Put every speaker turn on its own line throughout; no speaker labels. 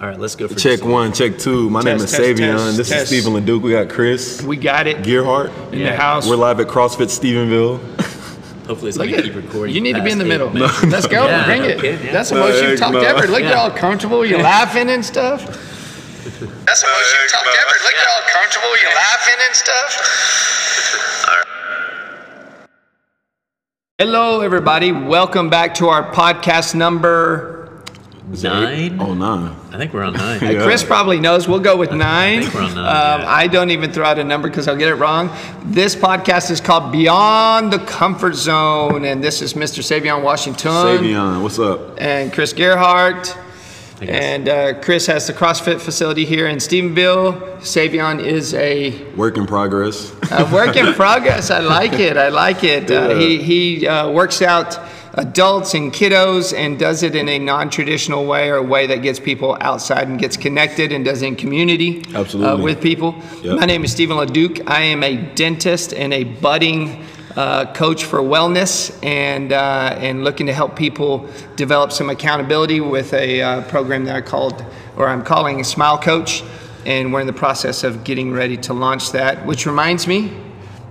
All right, let's go for
Check
this.
one, check two. My name is
Test, test,
Savion.
test,
this
test.
is Stephen LeDuc. We got Chris
We got it
Gearhart.
in
Yeah.
the house.
We're live at CrossFit Stephenville.
Hopefully, it's
Look
going to keep recording.
You need to be in the middle.
eight minutes.
Let's go.
Yeah,
Bring it.
okay, yeah.
That's the most you've talked
no.
ever. Look, you're all comfortable. You're laughing and stuff. That's the most you've talked ever. Look, you're all comfortable. You're laughing and stuff. Hello, everybody. Welcome back to our podcast number.
Nine?
Oh, nine.
I think we're on nine.
Yeah.
Chris probably knows. We'll go with nine.
think we're on nine,
Um,
yeah.
I don't even throw out a number because I'll get it wrong. This podcast is called Beyond the Comfort Zone, and this is Mr. Savion Washington
Savion, what's up?
and Chris Gerhardt. And uh, Chris has the CrossFit facility here in Stephenville. Savion is a,
Work in progress.
a work in progress. I like it. I like it. Uh, he he uh, works out adults and kiddos and does it in a non-traditional way or a way that gets people outside and gets connected and does in community uh, with people.
Yep.
My name is Stephen LeDuc. I am a dentist and a budding uh, coach for wellness and uh, and looking to help people develop some accountability with a uh, program that I called or I'm calling a Smile Coach, and we're in the process of getting ready to launch that. Which reminds me,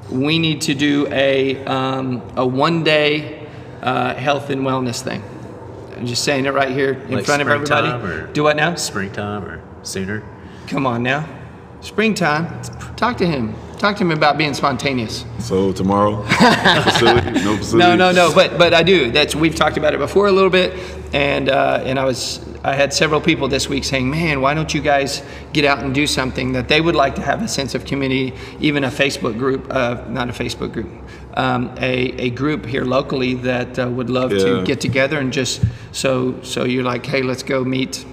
we need to do a um, a one day uh, health and wellness thing. I'm just saying it right here in
Like
front of everybody.
or-
Do what now?
Springtime or sooner?
Come on now. Springtime. Talk to him. Talk to him about being spontaneous.
So tomorrow, facility, no facility.
No, no, no. But but I do. That's we've talked about it before a little bit, and uh, and I was I had several people this week saying, man, why don't you guys get out and do something that they would like to have a sense of community, even a Facebook group, uh, not a Facebook group, um, a a group here locally that uh, would love to get together and just so so you're like, hey, let's go meet.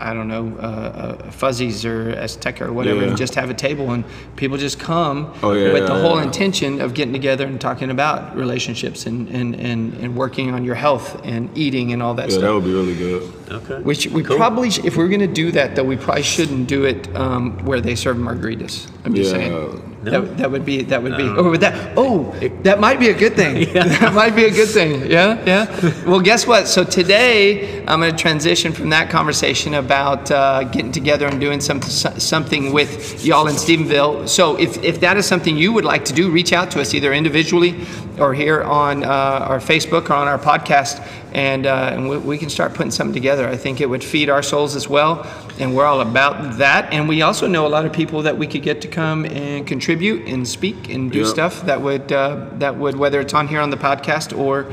I don't know, uh, uh, Fuzzies or Azteca or whatever,
Yeah.
and just have a table and people just come
Oh, yeah,
with the
yeah,
whole
yeah.
intention of getting together and talking about relationships and, and, and, and working on your health and eating and all that
Yeah, that would be really good.
Okay.
Which we probably, sh- if we're going to do that, though, we probably shouldn't do it um, where they serve margaritas. I'm just
Yeah.
saying.
No?
That, that would be that would be. Oh, would that. Oh, that might be a good thing. Yeah. that might be a good thing. Yeah, yeah. Well, guess what? So today I'm going to transition from that conversation about uh, getting together and doing some something with y'all in Stephenville. So if if that is something you would like to do, reach out to us either individually or here on uh, our Facebook or on our podcast, and uh, and we, we can start putting something together. I think it would feed our souls as well, and we're all about that. And we also know a lot of people that we could get to come and contribute and speak and do
Yep.
stuff that would uh, that would whether it's on here on the podcast or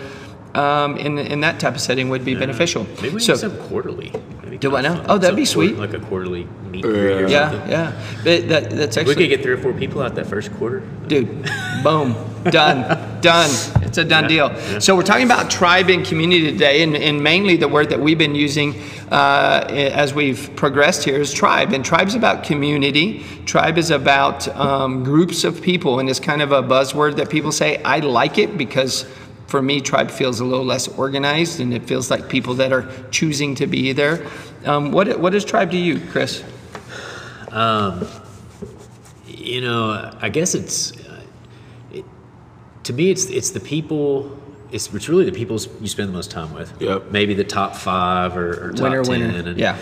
um, in in that type of setting would be beneficial.
Maybe we
so.
do some quarterly.
Do what
kind of
now?
fun.
Oh, that'd
Some
be
quarter-
sweet.
Like a quarterly meet and greet or
Yeah.
something.
yeah, yeah, But that, that's
We could get three or four people out that first quarter.
dude boom done done. It's a done deal. So we're talking about tribe and community today and, and mainly the word that we've been using uh, as we've progressed here is tribe. And tribe's about community. Tribe is about um, groups of people and it's kind of a buzzword that people say i like it because for me tribe feels a little less organized and it feels like people that are choosing to be there. Um, what, what is tribe to you chris?
Um, You know, I guess it's it, to me. It's it's the people. It's, it's really the people you spend the most time with.
Yep.
Maybe the top five or, or top
Winner,
ten.
winner.
And,
Yeah.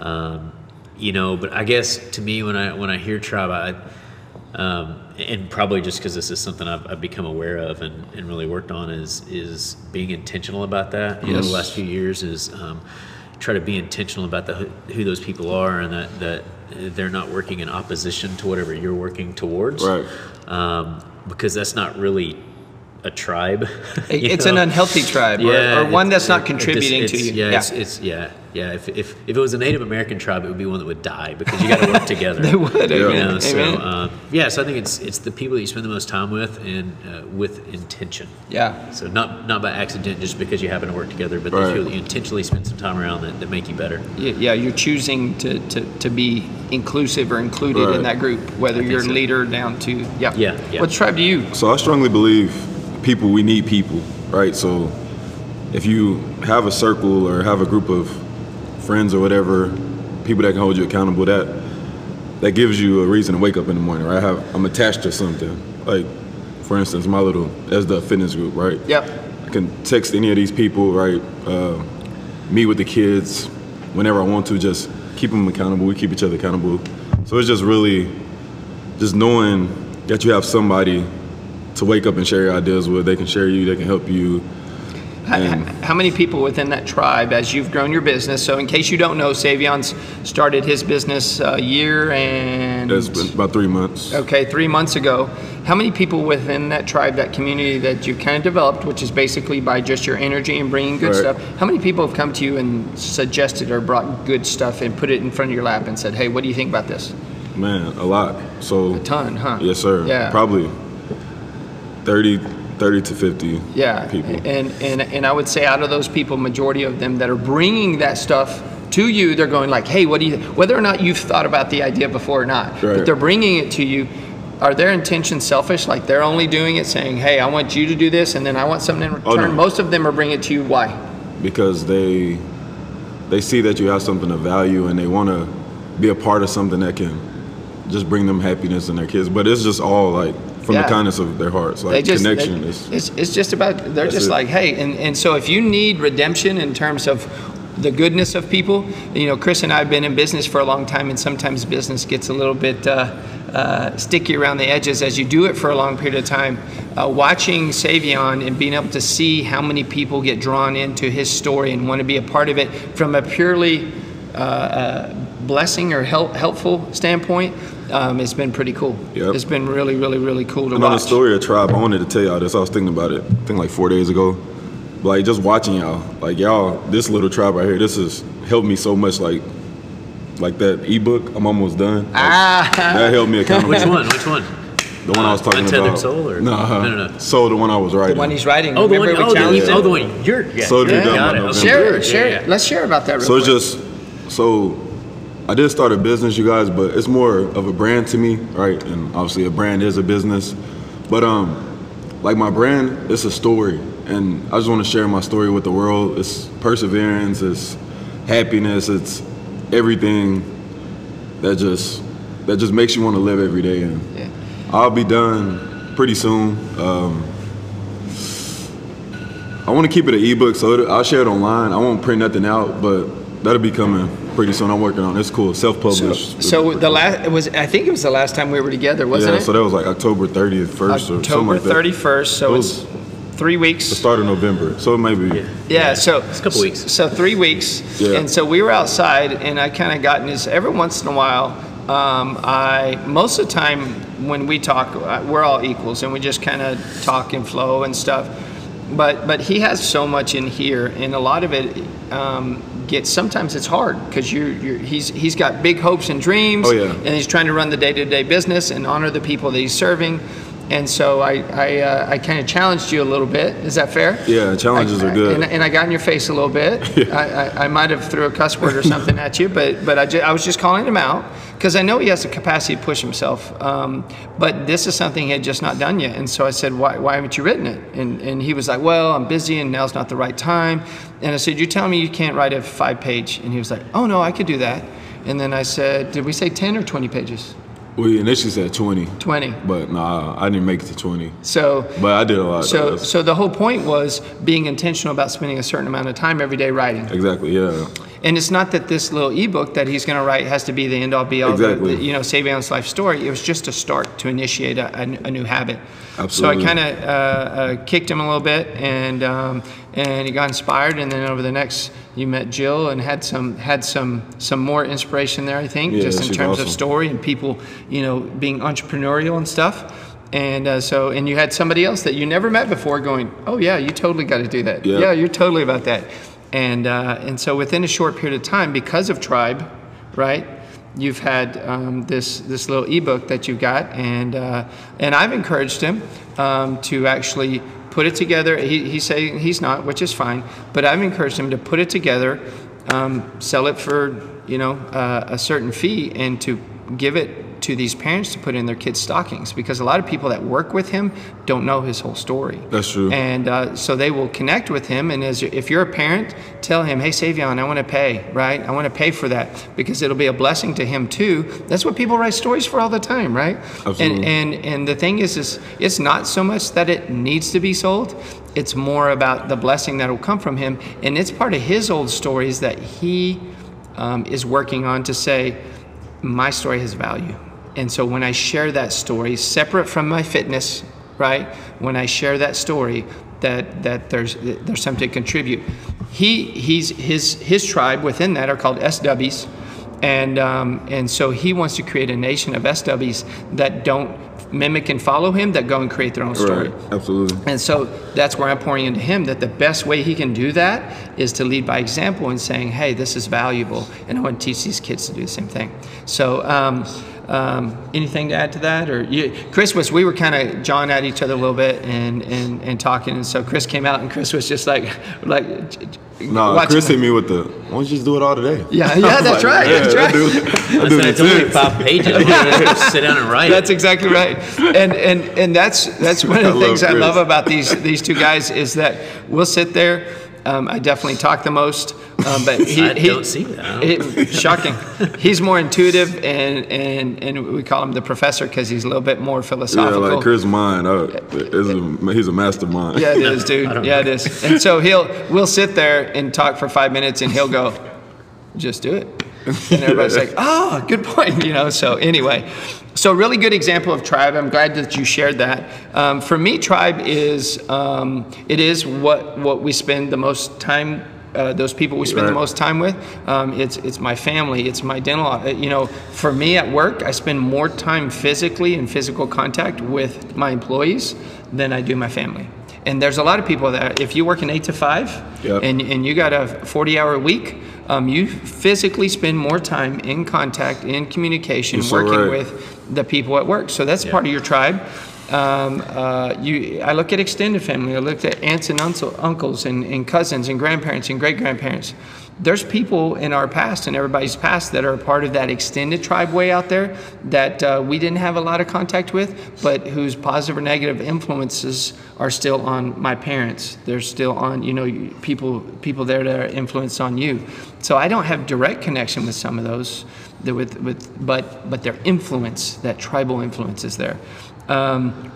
Um, you know, but I guess to me when I when I hear tribe, I. Um, and probably just because this is something I've, I've become aware of and, and really worked on is is being intentional about that. You know,
Yes.
the last few years is um, try to be intentional about the, who, who those people are and that, that they're not working in opposition to whatever you're working towards.
Right.
Um, because that's not really a tribe.
it's
know?
an unhealthy tribe or, or one that's not
it-
contributing
it's-
to you
Yeah, It's, it's yeah, yeah. If, if if it was a Native American tribe, it would be one that would die because you got to work together.
They would,
You
amen,
know, so
amen.
um, yeah, so I think it's it's the people that you spend the most time with and uh, with intention.
yeah
So not not by accident, just because you happen to work together, but
Right.
those people that you intentionally spend some time around that, that make you better.
Y- yeah, you're choosing to, to, to be inclusive or included in that group, whether you're a
so.
leader down to yeah.
Yeah, yeah.
What tribe do you?
So I strongly believe people, we need people, right? So if you have a circle or have a group of friends or whatever, people that can hold you accountable, that that gives you a reason to wake up in the morning, right? I have, I'm attached to something. Like, for instance, my little, that's the fitness group, right?
Yep.
I can text any of these people, right? Uh, meet with the kids whenever I want to, just keep them accountable. We keep each other accountable. So it's just really just knowing that you have somebody to wake up and share your ideas with. They can share you. They can help you.
How,
And-
how many people within that tribe, as you've grown your business? So, in case you don't know, Savion's started his business a year and
That's been about three months.
okay, three months ago. How many people within that tribe, that community that you kind of developed, which is basically by just your energy and bringing good
Right.
stuff? How many people have come to you and suggested or brought good stuff and put it in front of your lap and said, "Hey, what do you think about this?"
Man, a lot. So
A ton, huh?
Yes, sir.
Yeah.
Probably 30, 30 to 50
Yeah,
people.
and and and I would say out of those people, majority of them that are bringing that stuff to you, they're going like, "Hey, what do you?" Whether or not you've thought about the idea before or not, but they're bringing it to you. Are their intentions selfish? Like they're only doing it, saying, "Hey, I want you to do this, and then I want something in oh, return."
Oh, no.
Most of them are bringing it to you. Why?
because they they see that you have something of value and they want to be a part of something that can just bring them happiness and their kids. But it's just all like from
Yeah.
the kindness of their hearts, like
just
connection.
they-
is
it's, it's just about they're just
it.
like hey and, and so if you need redemption in terms of the goodness of people you know chris and i have been in business for a long time and sometimes business gets a little bit uh, uh, sticky around the edges as you do it for a long period of time uh, watching savion and being able to see how many people get drawn into his story and want to be a part of it from a purely uh, uh, blessing or help, helpful standpoint um, it's been pretty cool
Yep.
it's been really really really cool to
And on
watch
the story of Tribe, I wanted to tell y'all this. I was thinking about it, I think like four days ago. But like just watching y'all, like y'all, this little tribe right here, this has helped me so much. Like, like that ebook, I'm almost done. Like,
Ah.
that helped me accountable.
Which one? Which one?
The one I was
Uh,
talking
Untethered
about.
Soul or-
Nah,
No, no, no.
So the one I was writing.
The one he's writing.
Oh, the one.
Remember we
Oh, the,
challenged
oh, the one. You're. Yeah,
So
you're-
they're done
got it.
Share it. Share
yeah,
it.
yeah.
Let's share about that. Real
So it's
quick.
just so I did start a business, you guys, but it's more of a brand to me, right? And obviously a brand is a business. But um like my brand, it's a story. And I just want to share my story with the world. It's perseverance, it's happiness, it's everything that just that just makes you want to live every day. And
Yeah.
I'll be done pretty soon. Um, I want to keep it an ebook, so it, I'll share it online. I won't print nothing out, but that'll be coming pretty soon. I'm working on it. It's cool, self-published.
so the last it was I think it was the last time we were together, wasn't
yeah,
it?
so that was like October 30th, first or something
October
like that.
thirty first. So
It
it's
was
three
the start of November, so it may be.
Yeah.
Yeah, so
It's a couple weeks.
So three weeks,
Yeah.
and so we were outside, and I kind of gotten this every once in a while. Um, I most of the time when we talk, uh, we're all equals, and we just kind of talk and flow and stuff. But but he has so much in here, and a lot of it um, gets. Sometimes it's hard because you you're, he's he's got big hopes and dreams,
Oh, yeah.
and he's trying to run the day to day business and honor the people that he's serving. And so I I, uh, I kind of challenged you a little bit. Is that fair?
Yeah, challenges
I-
are good.
And, and I got in your face a little bit. I, I, I might have threw a cuss word or something at you, but but I, ju- I was just calling him out because I know he has the capacity to push himself. Um, but this is something he had just not done yet, and so I said, why, why haven't you written it? And and he was like, well, I'm busy, and now's not the right time. And I said, you tell me you can't write a five page, and he was like, oh no, I could do that. And then I said, did we say ten or twenty pages?
We initially said 20,
Twenty.
but nah, I didn't make it to 20.
So
But I did a lot.
so. So the whole point was being intentional about spending a certain amount of time every day writing.
exactly, yeah.
And it's not that this little ebook that he's going to write has to be the end all be all, the-
Exactly.
the, you know, Savion's life story. It was just a start to initiate a, a, a new habit.
Absolutely.
So I kind of uh, uh, kicked him a little bit, and um, and he got inspired. And then over the next, you met Jill and had some had some some more inspiration there. I think
Yeah,
just in terms of story and people, you know, being entrepreneurial and stuff. And uh, so, and you had somebody else that you never met before going, oh yeah, you totally got to do that.
Yeah.
yeah, you're totally about that. And uh, and so within a short period of time, because of Tribe, right? You've had um, this this little ebook that you've got, and uh, and I've encouraged him um, to actually put it together. He, he's saying he's not, which is fine, but I've encouraged him to put it together, um, sell it for you know uh, a certain fee, and to give it to these parents to put in their kids' stockings because a lot of people that work with him don't know his whole story.
That's true.
And uh, so they will connect with him. And as if you're a parent, tell him, "Hey, Savion, I want to pay, right? I want to pay for that because it'll be a blessing to him too." That's what people write stories for all the time, right?
Absolutely.
And and and the thing is, is it's not so much that it needs to be sold. It's more about the blessing that will come from him, and it's part of his old stories that he um, is working on to say, my story has value. And so when I share that story, separate from my fitness, right? When I share that story, that that there's there's something to contribute. He he's his his tribe within that are called SWs, and um, and so he wants to create a nation of SWs that don't mimic and follow him, that go and create their own story.
Right. Absolutely.
And so that's where I'm pouring into him that the best way he can do that is to lead by example and saying, hey, this is valuable. And I want to teach these kids to do the same thing. So, um, um, anything to add to that, or you, Chris was? We were kind of jawing at each other a little bit and, and, and talking, and so Chris came out, and Chris was just like, like.
No,
watching
Chris
the-
hit me with the. Why don't you just do it all today?
Yeah, yeah, that's right.
Yeah,
that's
I
right.
do, I
I
do
it's only five pages. I'm sit down and write
That's exactly right, and and and that's that's one of
I
the
love
things I love about these these two guys is that we'll sit there. Um, I definitely talk the most, um, but he,
I
he-
don't see that. I
it- shocking. He's more intuitive, and and and we call him the professor because he's a little bit more
Yeah,
philosophical.
like Chris mind. Uh, is a, he's a mastermind.
Yeah, it is, dude. Yeah, it is. And so he'll we'll sit there and talk for five minutes, and he'll go, "Just do it." And everybody's like, "Oh, good point." You know. So anyway, so really good example of tribe. I'm glad that you shared that. Um, for me, tribe is um, it is what what we spend the most time. Uh, those people we spend the most time with. Um, it's it's my family. It's my dental. uh, You know, for me at work, I spend more time physically in physical contact with my employees than I do my family. And there's a lot of people that if you work an eight to five
Yep.
and, and you got a 40 hour week, um, you physically spend more time in contact, in communication,
so
working
right.
with the people at work. So that's part of your tribe. Um, uh, you, I look at extended family. I look at aunts and uncle, uncles and, and cousins and grandparents and great grandparents. There's people in our past and everybody's past that are part of that extended tribe way out there that uh, we didn't have a lot of contact with, but whose positive or negative influences are still on my parents. They're still on, you know, people people there that are influenced on you. So I don't have direct connection with some of those, with, with but but their influence, that tribal influence is there. Um,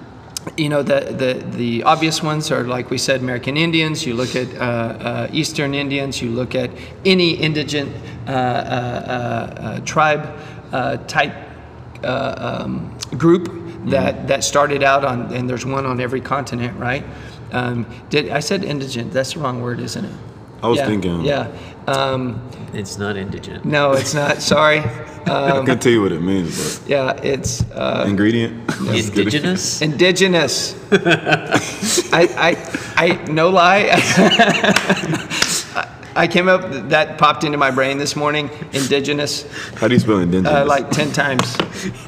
you know the, the the obvious ones are like we said American Indians. You look at uh, uh, Eastern Indians. You look at any indigent uh, uh, uh, uh, tribe uh, type uh, um, group that that started out on, and there's one on every continent, right? Um, did I said indigent? That's the wrong word, isn't it?
I was
yeah,
thinking.
Yeah. Um,
It's not indigent.
no, it's not. Sorry.
I can't tell you what it means,
Yeah, it's. Uh,
ingredient.
Indigenous?
Indigenous. I, I, I, no lie. I came up, that popped into my brain this morning, indigenous,
How do you spell indigenous?
uh, like 10 times.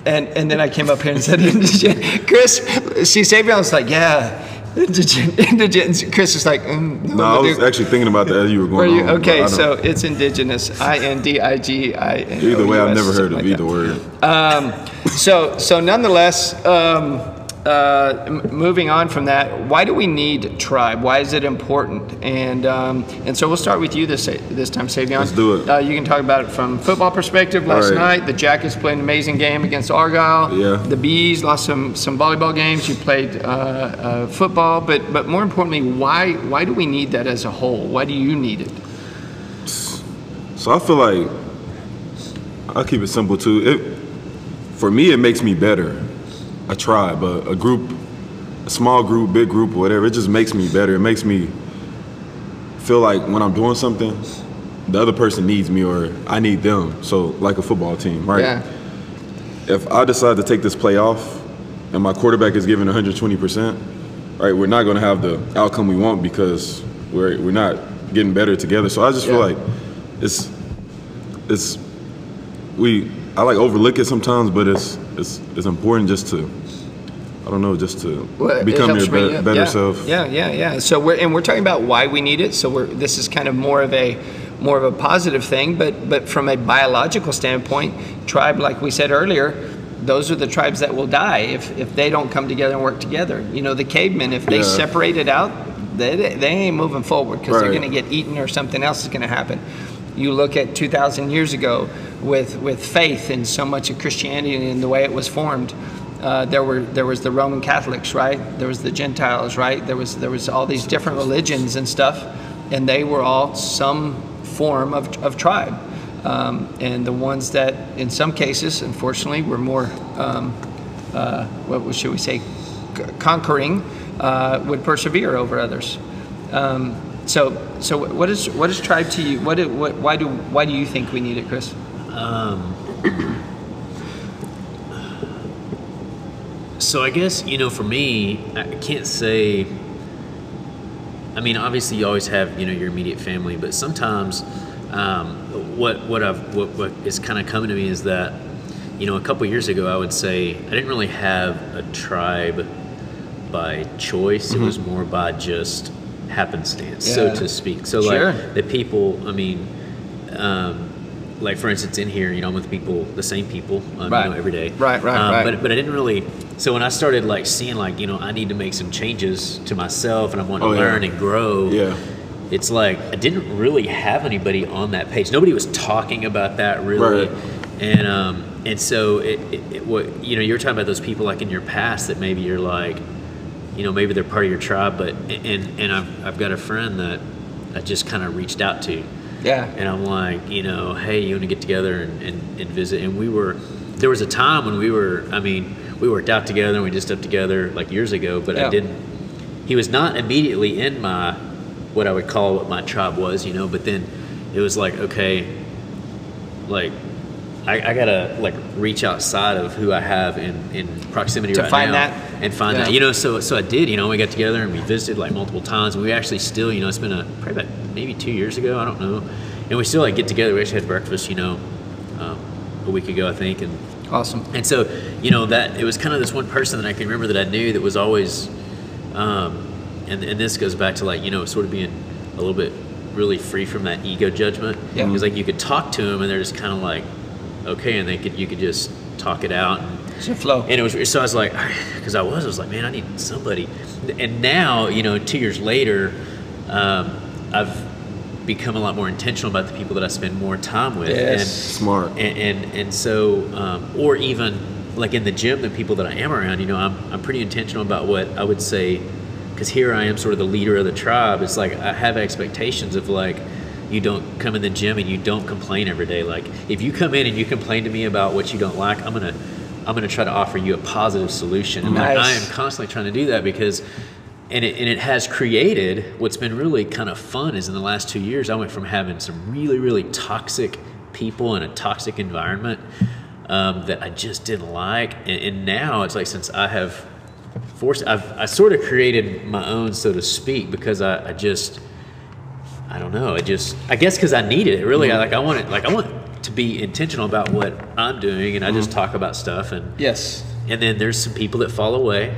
And, and then I came up here and said indigenous. Chris, see, Savion was like, yeah, indigent, indigent. Chris is like, mm, no,
no, I was actually thinking about that as you were
Were
going
you?
on.
Okay, so it's indigenous. I N D I G I N.
either way, I've never heard of
like
either
that.
word.
So, so nonetheless, um, uh, m- moving on from that, why do we need tribe? Why is it important? And um, and so we'll start with you this this time, Savion.
Let's do it.
Uh, you can talk about it from football perspective. Last
right.
night, the Jackets played an amazing game against Argyle.
Yeah.
The Bees lost some some volleyball games. You played uh, uh, football, but but more importantly, why why do we need that as a whole? Why do you need it?
So I feel like I'll keep it simple too. It for me, it makes me better. A tribe, a, a group, a small group, big group, or whatever. It just makes me better. It makes me feel like when I'm doing something, the other person needs me or I need them. So like a football team, right?
Yeah.
If I decide to take this play off and my quarterback is giving 120%, right, we're not going to have the outcome we want because we're we're not getting better together. So I just feel like it's it's we I like overlook it sometimes, but it's it's it's important just to I don't know, just to
Well,
become your be-
you
better
yeah.
self.
Yeah, yeah, yeah. So we're and we're talking about why we need it. So we're this is kind of more of a more of a positive thing, but but from a biological standpoint, tribe, like we said earlier, those are the tribes that will die if if they don't come together and work together. You know, the cavemen, if they
Yeah.
separate it out, they they ain't moving forward because they're going to get eaten or something else is going to happen. You look at 2,000 years ago with with faith and so much of Christianity and the way it was formed uh, there were there was the Roman Catholics, right? There was the Gentiles, right? There was there was all these different religions and stuff, and they were all some form of, of tribe. um, and the ones that, in some cases, unfortunately, were more, um, uh, what should we say, conquering, uh, would persevere over others. Um, so, so what is what is tribe to you? What, what why do why do you think we need it, Chris?
Um, so I guess you know, for me, I can't say. I mean, obviously, you always have you know your immediate family, but sometimes um, what what I've what, what is kind of coming to me is that you know a couple years ago I would say I didn't really have a tribe by choice.
Mm-hmm.
It was more by just happenstance,
Yeah.
so to speak. So
Sure.
like the people, I mean. Um, like for instance, in here, you know, I'm with people, the same people, um,
Right.
you know, every day.
Right, right,
um,
right.
But but I didn't really. So when I started like seeing like you know I need to make some changes to myself and I want to
Oh, yeah.
learn and grow.
Yeah.
It's like I didn't really have anybody on that page. Nobody was talking about that really,
Right.
and um and so it, it, it what you know you're talking about those people like in your past that maybe you're like, you know maybe they're part of your tribe, but and and I've I've got a friend that I just kind of reached out to.
Yeah.
And I'm like, you know, hey, you want to get together and, and, and visit? And we were, there was a time when we were, I mean, we worked out together and we did stuff together like years ago, but
Yeah.
I didn't, he was not immediately in my, what I would call what my tribe was, you know, but then it was like, okay, like, I, I gotta like reach outside of who I have in, in proximity
To
right
find
now
that?
and find
Yeah.
that, you know. So so I did, you know. We got together and we visited like multiple times, and we actually still, you know, it's been a probably about maybe two years ago, I don't know, and we still like get together. We actually had breakfast, you know, um, a week ago, I think, and
Awesome.
and so, you know, that it was kind of this one person that I can remember that I knew that was always, um, and, and this goes back to like, you know, sort of being a little bit really free from that ego judgment.
Yeah.
Because like you could talk to them and they're just kind of like, okay, and they could, you could just talk it out. And,
It's a flow.
and it was, so I was like, because I was, I was like, man, I need somebody. And now, you know, two years later, um, I've become a lot more intentional about the people that I spend more time with.
Yes.
And,
Smart.
and and, and so um, or even like in the gym the people that i am around you know i'm, I'm pretty intentional about what i would say because here i am sort of the leader of the tribe it's like i have expectations of like you don't come in the gym and you don't complain every day. Like if you come in and you complain to me about what you don't like i'm gonna i'm gonna try to offer you a positive solution. And like, i am constantly trying to do that because and it, and it has created what's been really kind of fun is in the last two years i went from having some really really toxic people in a toxic environment um, that i just didn't like. And, and now it's like since i have forced i've i sort of created my own so to speak because i, I just i don't know i just i guess because i need it really I, like i want it like i want to be intentional about what i'm doing and i just talk about stuff and
Yes.
and then there's some people that fall away,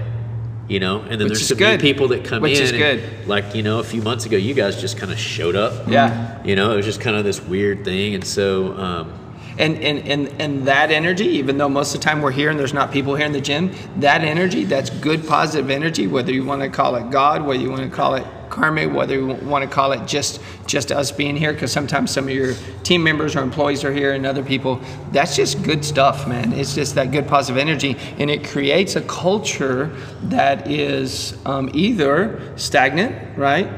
you know, and then
Which
there's some
good.
new people that come
Which
in.
is
and,
good.
Like you know, a few months ago, you guys just kind of showed up.
Yeah.
You know, it was just kind of this weird thing, and so um,
And, and, and, and that energy, even though most of the time we're here and there's not people here in the gym, that energy, that's good positive energy, whether you want to call it God, whether you want to call it karma, whether you want to call it just just us being here, because sometimes some of your team members or employees are here and other people, that's just good stuff, man. It's just that good positive energy. And it creates a culture that is um, either stagnant, right?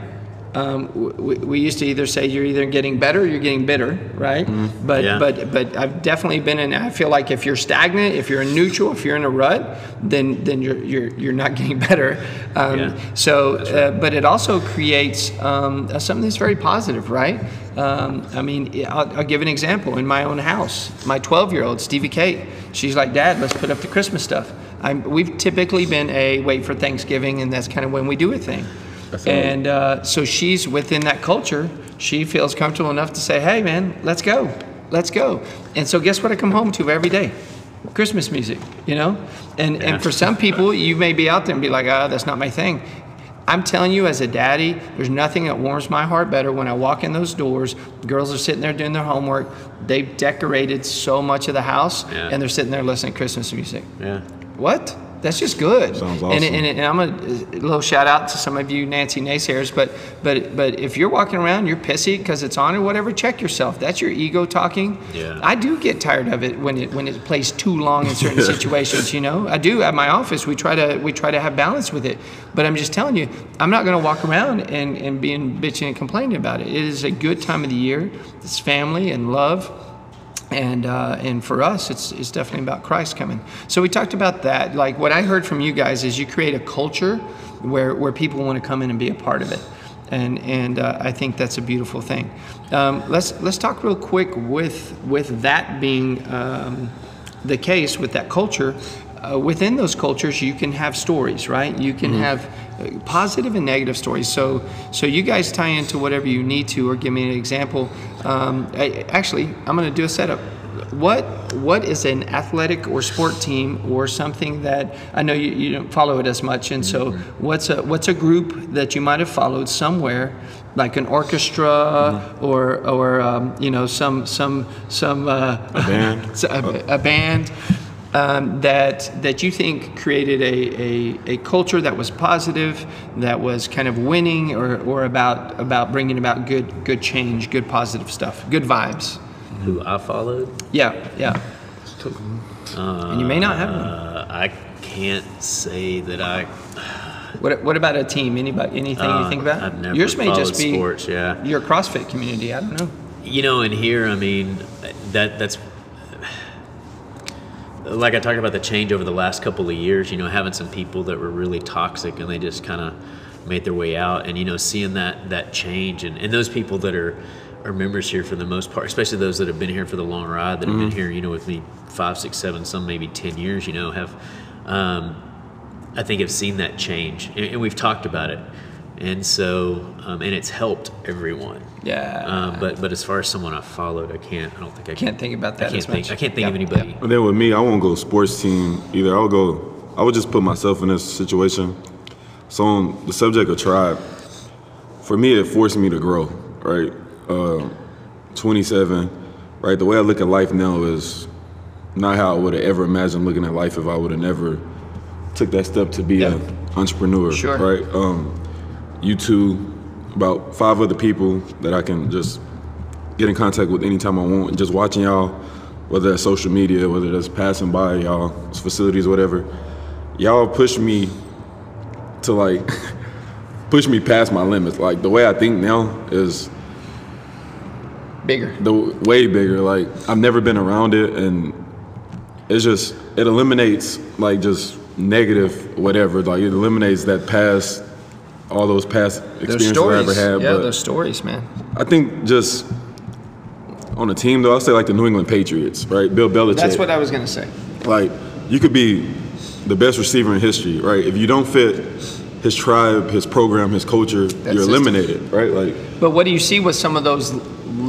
Um, we, we used to either say you're either getting better or you're getting bitter, right? But
Yeah.
but but I've definitely been in. I feel like if you're stagnant, if you're in neutral, if you're in a rut, then then you're you're you're not getting better. Um,
Yeah.
So, uh, but it also creates um, something that's very positive, right? Um, I mean, I'll, I'll give an example. In my own house, my 12 year old Stevie Kate, she's like, Dad, let's put up the Christmas stuff. I'm, we've typically been a wait for Thanksgiving, and that's kind of when we do a thing. And uh, so she's within that culture. She feels comfortable enough to say, "Hey, man, let's go, let's go." And so, guess what? I come home to every day, Christmas music. You know, and
Yeah.
and for some people, you may be out there and be like, "Ah, that's not my thing." I'm telling you, as a daddy, there's nothing that warms my heart better when I walk in those doors. Girls are sitting there doing their homework. They've decorated so much of the house,
Yeah.
and they're sitting there listening to Christmas music.
yeah,
What? That's just good.
Sounds
And,
awesome.
and, and I'm a, a little shout out to some of you Nancy naysayers, but but but if you're walking around, you're pissy because it's on or whatever. Check yourself. That's your ego talking.
Yeah.
I do get tired of it when it when it plays too long in certain situations. You know, I do. At my office, we try to we try to have balance with it. But I'm just telling you, I'm not going to walk around and and being bitching and complaining about it. It is a good time of the year. It's family and love. And uh, and for us it's it's definitely about Christ coming. So we talked about that. Like what I heard from you guys is you create a culture where where people want to come in and be a part of it, and and uh, I think that's a beautiful thing. Um, let's let's talk real quick with with that being um, the case with that culture. Uh, within those cultures, you can have stories, right? You can have uh, positive and negative stories. So, so you guys tie into whatever you need to, or give me an example. Um, I, actually, I'm going to do a setup. What what is an athletic or sport team or something that I know you, you don't follow it as much, and so what's a what's a group that you might have followed somewhere, like an orchestra or or um, you know some some some uh,
A band.
a, a band um, that that you think created a, a, a culture that was positive, that was kind of winning, or, or about about bringing about good good change, good positive stuff, good vibes.
Who I followed?
Yeah, yeah. and you may not have one.
Uh, I can't say that I.
What, what about a team? Anybody? Anything you
uh,
think about?
I've never
Yours may just be
sports, yeah.
your CrossFit community. I don't know.
You know, in here, I mean, that that's like I talked about the change over the last couple of years. You know, having some people that were really toxic and they just kind of made their way out, and you know, seeing that that change, and, and those people that are are members here for the most part, especially those that have been here for the long ride, that have been here, you know, with me five, six, seven, some maybe ten years. You know, have um, I think have seen that change, and, and we've talked about it, and so um, and it's helped everyone.
Yeah.
Um, but but as far as someone I followed, I can't. I don't think I
Can't think about that
I can't
as
think.
much.
I can't think of
Yep,
anybody.
And then with me, I won't go sports team either. I'll go. I would just put myself in this situation. So on the subject of tribe, for me, it forced me to grow. Right, uh, 27. Right, the way I look at life now is not how I would have ever imagined looking at life if I would have never took that step to be
Yeah.
an entrepreneur.
Sure.
Right. Um, you two, about five other people that I can just get in contact with anytime I want. And just watching y'all, whether that's social media, whether that's passing by y'all facilities, whatever, y'all push me to like push me past my limits. Like the way I think now is
Bigger.
the way bigger. Like I've never been around it, and it's just it eliminates like just negative whatever. Like it eliminates that past all those past experiences I ever had.
yeah,
but
those stories, man.
I think just on a team though, I'll say like the New England Patriots, right? Bill Belichick.
That's what I was gonna say.
like you could be the best receiver in history, right? If you don't fit his tribe, his program, his culture, you're
system.
eliminated, right? Like
But what do you see with some of those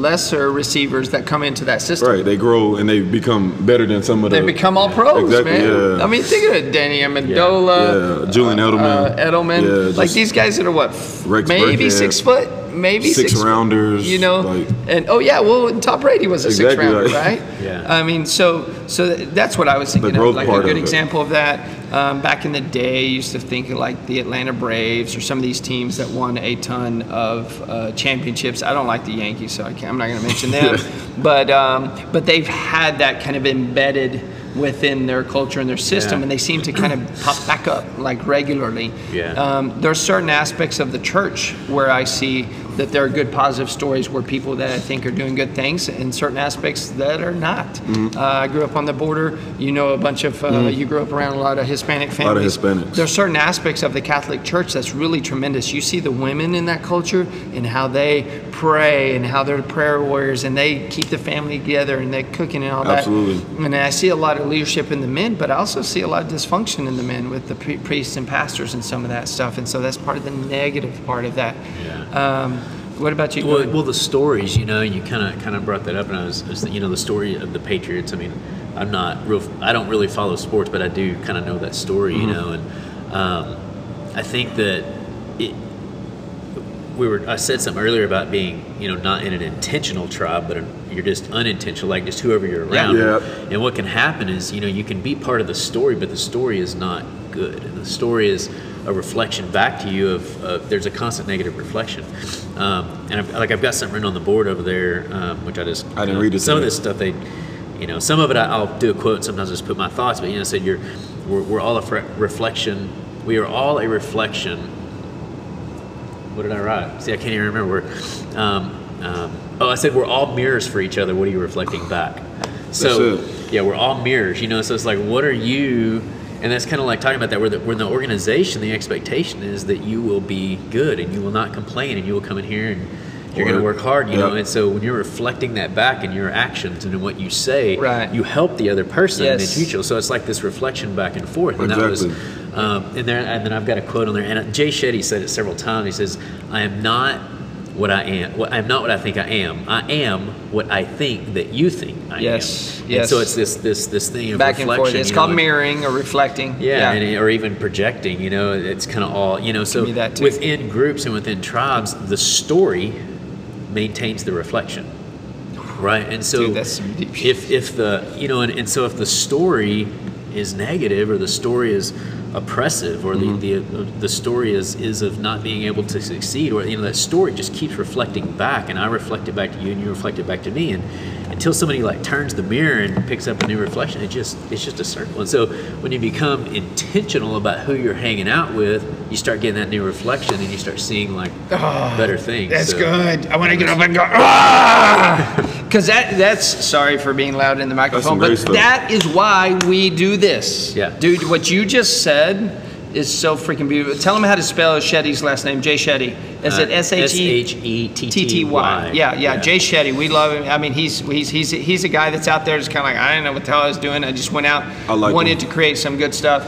lesser receivers that come into that system?
right, they grow and they become better than some of the
They become all pros,
Exactly,
man.
yeah.
I mean, think of it, Danny Amendola,
Yeah, Julian
uh,
Edelman.
Edelman,
Yeah,
like these guys that are what, f-
Rex
maybe
Burkhead.
six foot, maybe
Six
six, foot,
rounders,
you know,
like-
and oh yeah, well, Tom Brady was a six rounder,
like-
right?
Yeah.
I mean, so so that's what I was thinking of,
growth
like a good
of it.
example of that. Um, back in the day, used to think of like the Atlanta Braves or some of these teams that won a ton of uh, championships. I don't like the Yankees, so I can't, I'm not going to mention them. but um, but they've had that kind of embedded within their culture and their system,
Yeah.
and they seem to kind of pop back up like regularly.
Yeah.
Um, there are certain aspects of the church where I see that there are good positive stories where people that I think are doing good things, and certain aspects that are not.
Mm-hmm.
Uh, I grew up on the border. You know, a bunch of uh, you grew up around a lot of Hispanic families. A lot of.
Hispanics.
There are certain aspects of the Catholic Church that's really tremendous. You see the women in that culture and how they pray and how they're prayer warriors and they keep the family together and they're cooking and all that.
Absolutely.
And I see a lot of leadership in the men, but I also see a lot of dysfunction in the men with the priests and pastors and some of that stuff. And so that's part of the negative part of that.
Yeah.
Um, what about you?
Well, well, the stories, you know, you kind of kind of brought that up, and I was, was, you know, the story of the Patriots. I mean, I'm not real. I don't really follow sports, but I do kind of know that story, you know, and um, I think that it. We were. I said something earlier about being, you know, not in an intentional tribe, but you're just unintentional, like just whoever you're around.
Yeah.
And what can happen is, you know, you can be part of the story, but the story is not good. And the story is a reflection back to you of, uh, there's a constant negative reflection. Um, and I've, like I've got something written on the board over there, um, which I just
I didn't
know,
read it
Some of this stuff they, you know, some of it I, I'll do a quote. Sometimes I just put my thoughts, but you know, I said you're, we're, we're all a reflection. We are all a reflection what did I write? See, I can't even remember. Where, um, um, oh, I said we're all mirrors for each other. What are you reflecting back? So yeah, we're all mirrors, you know. So it's like, what are you? And that's kind of like talking about that. Where the, where the organization, the expectation is that you will be good and you will not complain and you will come in here and you're going to
Work.
hard, you know. And so when you're reflecting that back in your actions and in what you say,
Right.
you help the other person
Yes.
it's mutual. So it's like this reflection back and forth. And that was,
Exactly.
um, and there, and then I've got a quote on there. And Jay Shetty said it several times. He says, "I am not." What I am, what, I'm not what I think I am. I am what I think that you think I
Yes,
am.
yes.
And so it's this this this thing of
Back and forth. It's called
know,
mirroring or reflecting.
yeah, And, or even projecting. You know, it's kind of all. You know, so within groups and within tribes, the story maintains the reflection, right? And so
Dude, that's some deep shit.
if if the you know, and, and so if the story is negative or the story is oppressive or
Mm-hmm.
the, the the story is is of not being able to succeed or you know that story just keeps reflecting back and I reflect it back to you and you reflect it back to me and until somebody like turns the mirror and picks up a new reflection it just it's just a circle and so when you become intentional about who you're hanging out with you start getting that new reflection and you start seeing like better things
That's
So-
good. I want to get up and go. Because that that's sorry for being loud in the microphone, but
stuff.
that is why we do this.
Yeah.
dude, what you just said is so freaking beautiful. Tell them how to spell Shetty's last name. Jay Shetty. Is it
Uh,
S H E? T T Y. Yeah, yeah, Jay Shetty. We love him. I mean, he's he's he's he's a guy that's out there. Just kind of like I didn't know what the hell I was doing. I just went out,
I like
wanted
him.
to create some good stuff,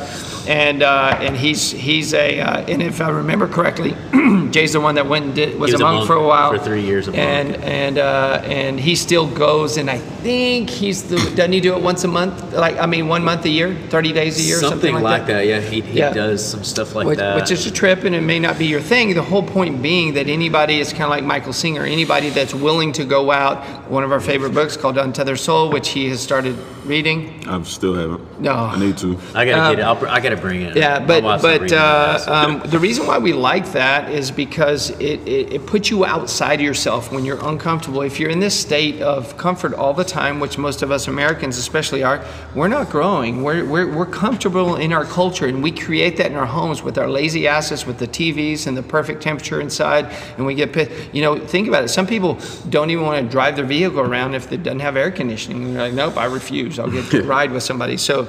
and uh, and he's he's a uh, and if I remember correctly, Jay's the one that went and did was,
was
a
a
monk,
monk
for a while
for three years, a monk.
and and uh, and he still goes. And I think he's the doesn't he do it once a month? Like I mean, one month a year, thirty days a year,
something,
something,
like that. Yeah, he, he
Yeah.
does some stuff like
which,
that.
which is a trip and it may not be your thing. The whole point being that anybody is kind of like Michael Singer, anybody that's willing to go out. One of our favorite books called Untethered Soul, which he has started reading.
I still haven't.
No.
I need to.
I gotta
Um,
get it. I'll, br- I gotta bring it.
Yeah,
My
but
wife's not
but
reading
uh,
it, so-
um, the reason why we like that is because it, it, it puts you outside of yourself when you're uncomfortable. If you're in this state of comfort all the time, which most of us Americans especially are, we're not growing. We're, we're, we're comfortable in our culture, and we create that in our homes with our lazy asses, with the TVs and the perfect temperature inside, and we get pissed. You know, think about it. Some people don't even want to drive their vehicle around if it doesn't have air conditioning. They're like, nope, I refuse. I'll get to ride with somebody. So.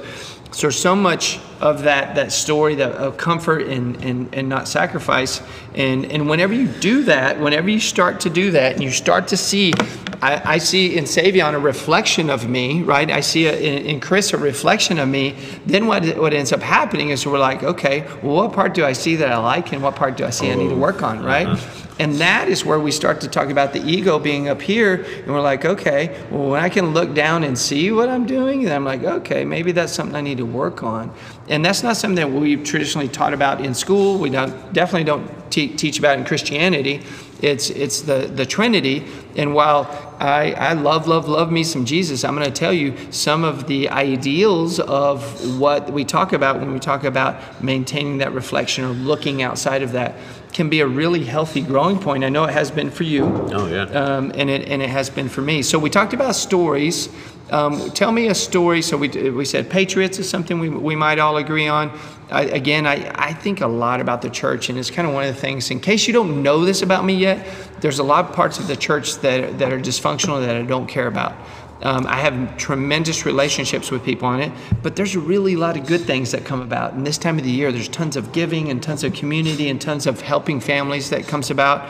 So so much of that that story that of comfort and, and, and not sacrifice. And and whenever you do that, whenever you start to do that, and you start to see, I, I see in Savion a reflection of me, right? I see a, in, in Chris a reflection of me. Then what what ends up happening is we're like, okay, well, what part do I see that I like, and what part do I see I need to oh. work on, right? Uh-huh. And that is where we start to talk about the ego being up here, and we're like, okay, well, when I can look down and see what I'm doing, then I'm like, okay, maybe that's something I need to work on. And that's not something that we've traditionally taught about in school. We don't definitely don't te- teach about in Christianity. It's it's the the Trinity. And while I I love love love me some Jesus, I'm going to tell you some of the ideals of what we talk about when we talk about maintaining that reflection or looking outside of that can be a really healthy growing point. I know it has been for you.
Oh, yeah.
Um, and it and it has been for me. So we talked about stories. Um, tell me a story. So we we said Patriots is something we we might all agree on. I, again, I, I think a lot about the church, and it's kind of one of the things. In case you don't know this about me yet, there's a lot of parts of the church that that are dysfunctional that I don't care about. Um, I have tremendous relationships with people on it, but there's a really a lot of good things that come about. And this time of the year, there's tons of giving and tons of community and tons of helping families that comes about.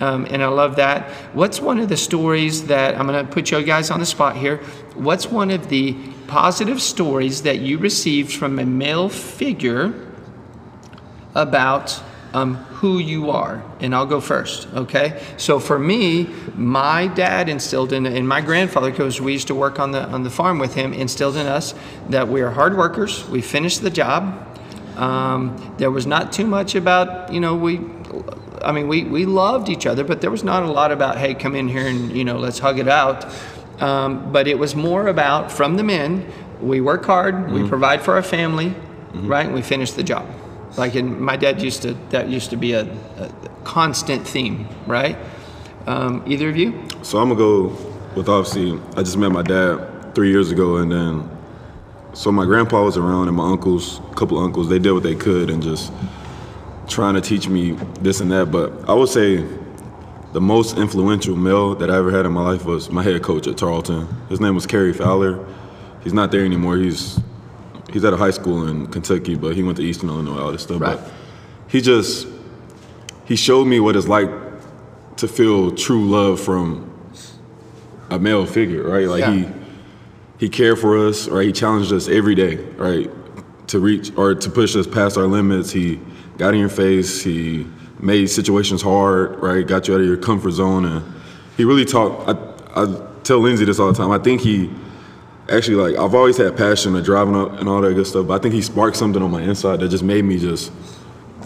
Um, and I love that. What's one of the stories that I'm going to put you guys on the spot here? What's one of the positive stories that you received from a male figure about um, who you are. And I'll go first, okay? So for me, my dad instilled in, and my grandfather, because we used to work on the on the farm with him, instilled in us that we are hard workers. We finish the job. Um, there was not too much about, you know, we. I mean, we, we loved each other, but there was not a lot about, hey, come in here and, you know, let's hug it out. Um, but it was more about, from the men, we work hard, we provide for our family, right? And we finish the job. Like in, my dad used to, that used to be a, a constant theme, right? Um, either of you?
So I'm gonna go with obviously. I just met my dad three years ago, and then so my grandpa was around, and my uncles, a couple uncles, they did what they could, and just trying to teach me this and that. But I would say the most influential male that I ever had in my life was my head coach at Tarleton. His name was Kerry Fowler. He's not there anymore. He's he's at a high school in Kentucky, but he went to Eastern Illinois, all this stuff.
Right.
But he just he showed me what it's like to feel true love from a male figure, right? Like
Yeah.
he he cared for us, right? He challenged us every day, right? To reach or to push us past our limits. He got in your face. He made situations hard, right? Got you out of your comfort zone, and he really taught. I, I tell Lindsay this all the time. I think he actually like I've always had passion of driving up and all that good stuff, but I think he sparked something on my inside that just made me just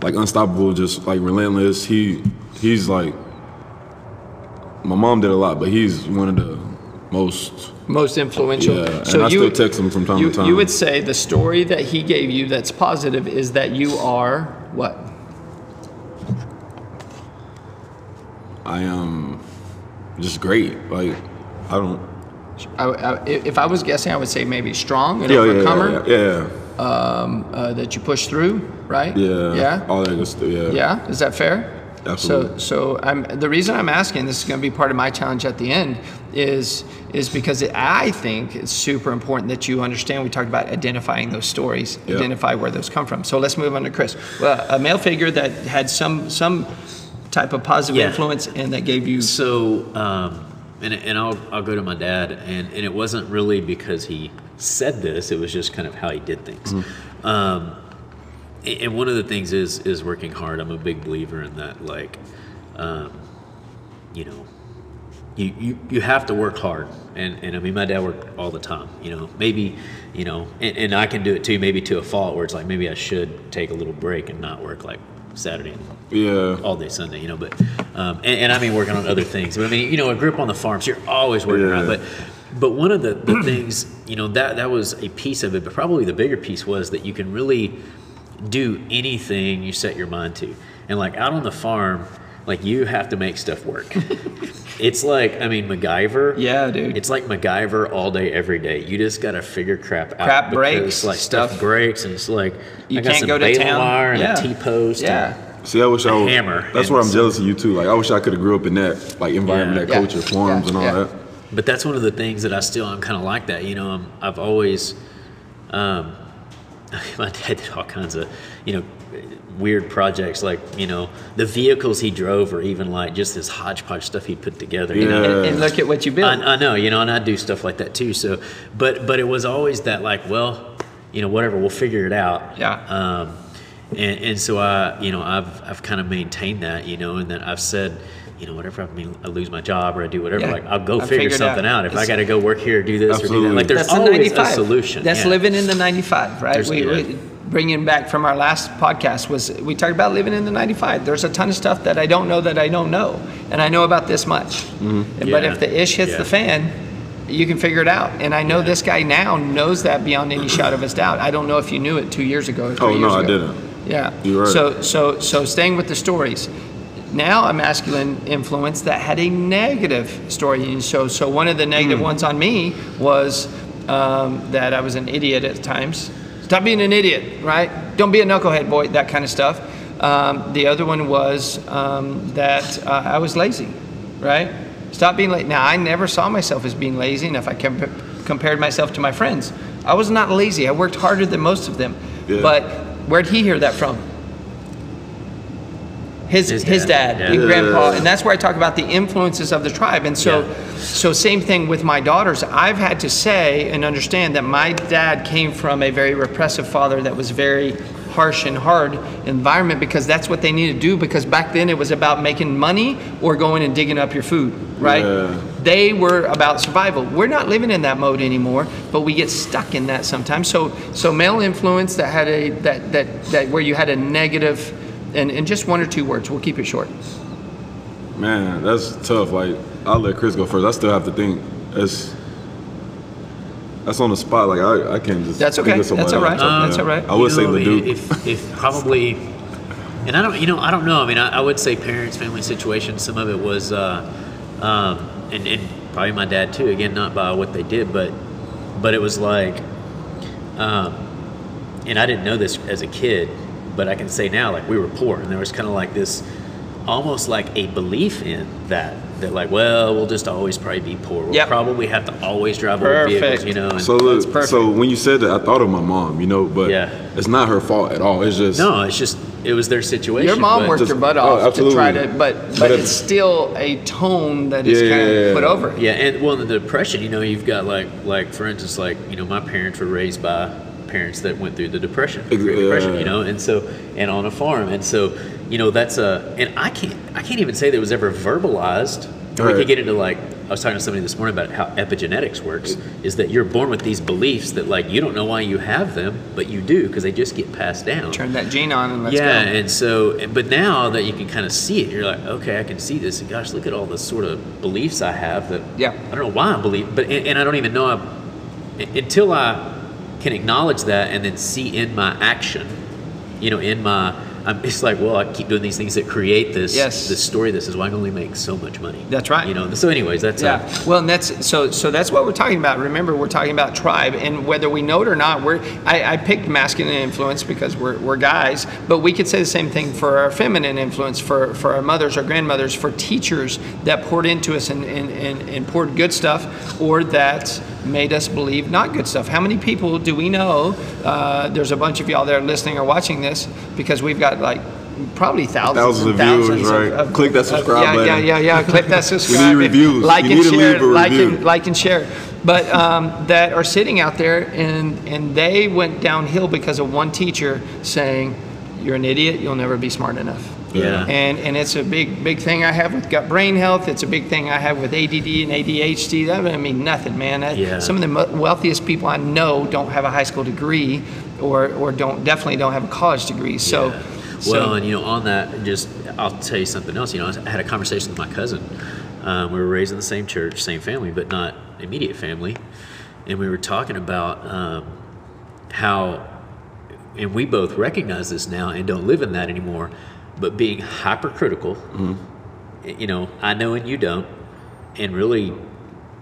like unstoppable, just like relentless. He he's like my mom did a lot, but he's one of the most
most influential.
Yeah, and I still text him from time to time.
You would say the story that he gave you that's positive is that you are what?
I am just great. Like I don't.
I, I, if I was guessing, I would say maybe strong and
Yeah, yeah,
overcomer.
yeah, yeah,
Um, uh, that you push through, right?
yeah.
Yeah.
All that good stuff. Yeah.
Yeah, is that fair?
Absolutely.
So, so I'm the reason I'm asking this is going to be part of my challenge at the end is is because it, I think it's super important that you understand. We talked about identifying those stories,
Yeah.
identify where those come from. So let's move on to Chris. Well, a male figure that had some some type of positive
Yeah.
influence and that gave you
So, um, and, and I'll, I'll go to my dad, and, and it wasn't really because he said this, it was just kind of how he did things. Um, and and one of the things is is working hard. I'm a big believer in that. Like, um, you know, you, you you have to work hard. And and I mean, my dad worked all the time. You know, maybe, you know, and, and I can do it too. Maybe to a fault where it's like maybe I should take a little break and not work like Saturday and
Yeah.
all day Sunday, you know. But um, and, and I mean working on other things. But I mean, you know, I grew up on the farm, so you're always working
Yeah.
around. But but one of the, the things, you know, that that was a piece of it. But probably the bigger piece was that you can really do anything you set your mind to. And like out on the farm, like you have to make stuff work. it's like I mean MacGyver.
Yeah, dude.
It's like MacGyver all day, every day. You just got to figure crap out.
Crap
because,
breaks,
like stuff,
stuff-
breaks, and it's like
You
I got
can't
some
go to
baling
town.
wire and
Yeah.
a T post.
yeah.
See, I wish I
A
was.
hammer
That's
and
where I'm jealous of you too. Like I wish I could have grew up in that like environment,
Yeah.
that
Yeah.
culture, farms
Yeah.
and all
Yeah.
that.
But that's one of the things that I still I'm kind of like that. You know, I'm, I've always, um, my dad did all kinds of, you know, weird projects like you know the vehicles he drove or even like just this hodgepodge stuff he put together. You know,
Yeah.
And, and look at what you built.
I, I know, you know, and I do stuff like that too. So, but but it was always that like, well, you know, whatever, we'll figure it out.
Yeah.
Um, and and so I, you know, I've I've kind of maintained that, you know, and then I've said, you know, whatever I mean, I lose my job or I do whatever,
Yeah.
like I'll go
I
figure
figured
something
out.
out. If I got to go work here, do this or do
Absolutely.
that, like there's
That's the
always
95.
a solution.
That's
yeah.
living in the 95, right?
There's-
we, we, bringing back from our last podcast was we talked about living in the 95. There's a ton of stuff that I don't know that I don't know, and I know about this much. But
Yeah.
if the ish hits
Yeah.
the fan, you can figure it out. And I know this guy now knows that beyond any shadow of his doubt. I don't know if you knew it two years ago. Or three
Oh no, I
ago.
didn't.
Yeah.
You're right.
So so so staying with the stories. Now a masculine influence that had a negative story. And so so one of the negative
Hmm.
ones on me was um, that I was an idiot at times. Stop being an idiot, right? Don't be a knucklehead, boy. That kind of stuff. Um, the other one was um, that uh, I was lazy, right? Stop being late. Now I never saw myself as being lazy, and if I comp- compared myself to my friends, I was not lazy. I worked harder than most of them.
Yeah.
But where'd he hear that from? His, his
His
dad,
dad,
and grandpa, and that's where I talk about the influences of the tribe. And so,
Yeah.
so same thing with my daughters. I've had to say and understand that my dad came from a very repressive father that was very harsh and hard environment because that's what they needed to do. Because back then it was about making money or going and digging up your food, right?
Yeah.
They were about survival. We're not living in that mode anymore, but we get stuck in that sometimes. So, so male influence that had a that that that where you had a negative, and in just one or two words, we'll keep it short.
Man, that's tough. Like I'll let Chris go first. I still have to think. That's that's on the spot. Like I, I can't just.
That's
think
okay.
of
That's all right.
off the top of my
That's all right.
I would
You
say
know,
Leduc.
If, if probably, and I don't, you know, I don't know. I mean, I, I would say parents, family situation. Some of it was, uh, um, and, and probably my dad too. Again, not by what they did, but but it was like, um, and I didn't know this as a kid, but I can say now, like we were poor, and there was kind of like this almost like a belief in that. That like, well, we'll just always probably be poor. We'll
Yep.
probably have to always drive old
Perfect.
vehicles, you know. And
So look,
perfect.
so when you said that, I thought of my mom, you know, but
Yeah.
it's not her fault at all. It's just
no, it's just it was their situation.
Your mom
but-
worked
Just-
her butt
oh,
off to try to, but but,
But
it's still a tone that is
Yeah,
kind
yeah,
of put over.
Yeah, and well, the depression, you know, you've got like, like for instance, like you know, my parents were raised by parents that went through the depression,
Ex-
Great depression, you know, and so and on a farm, and so you know that's a, and I can't, I can't even say that it was ever verbalized. And We could get into like I was talking to somebody this morning about how epigenetics works. Is that you're born with these beliefs that like you don't know why you have them, but you do because they just get passed down.
Turn that gene on and let's
yeah,
go.
and so, but now that you can kind of see it, you're like, okay, I can see this. And gosh, look at all the sort of beliefs I have that
Yeah.
I don't know why I believe, but and, and I don't even know I, until I can acknowledge that and then see in my action, you know, in my. I'm, it's like, well, I keep doing these things that create this
Yes.
this story. This is why I can only make so much money.
That's right.
You know. So, anyways, that's
Yeah.
uh,
Well, and that's so. So that's what we're talking about. Remember, we're talking about tribe, and whether we know it or not, we're. I, I picked masculine influence because we're, we're guys, but we could say the same thing for our feminine influence, for for our mothers, our grandmothers, for teachers that poured into us and and, and, and poured good stuff, or that made us believe not good stuff. How many people do we know? Uh, there's a bunch of y'all that are listening or watching this because we've got like. Probably thousands,
Thousands
and
of viewers,
thousands
right. Click that
of-
subscribe
yeah,
button.
Yeah, yeah, yeah. Click that subscribe.
We need reviews.
Like
You
and
need to
share.
leave a
like
review.
and like and share. But um, that are sitting out there and and they went downhill because of one teacher saying, "You're an idiot. You'll never be smart enough."
yeah.
And and it's a big big thing I have with gut brain health. It's a big thing I have with ADD and ADHD. That doesn't mean nothing, man. That-
Yeah.
Some of the wealthiest people I know don't have a high school degree, or or don't definitely don't have a college degree. So.
Yeah.
So-
Well, and you know, on that, just I'll tell you something else. You know, I had a conversation with my cousin. Um, we were raised in the same church, same family, but not immediate family, and we were talking about um, how, and we both recognize this now and don't live in that anymore, but being hypercritical. You know, I know and you don't, and really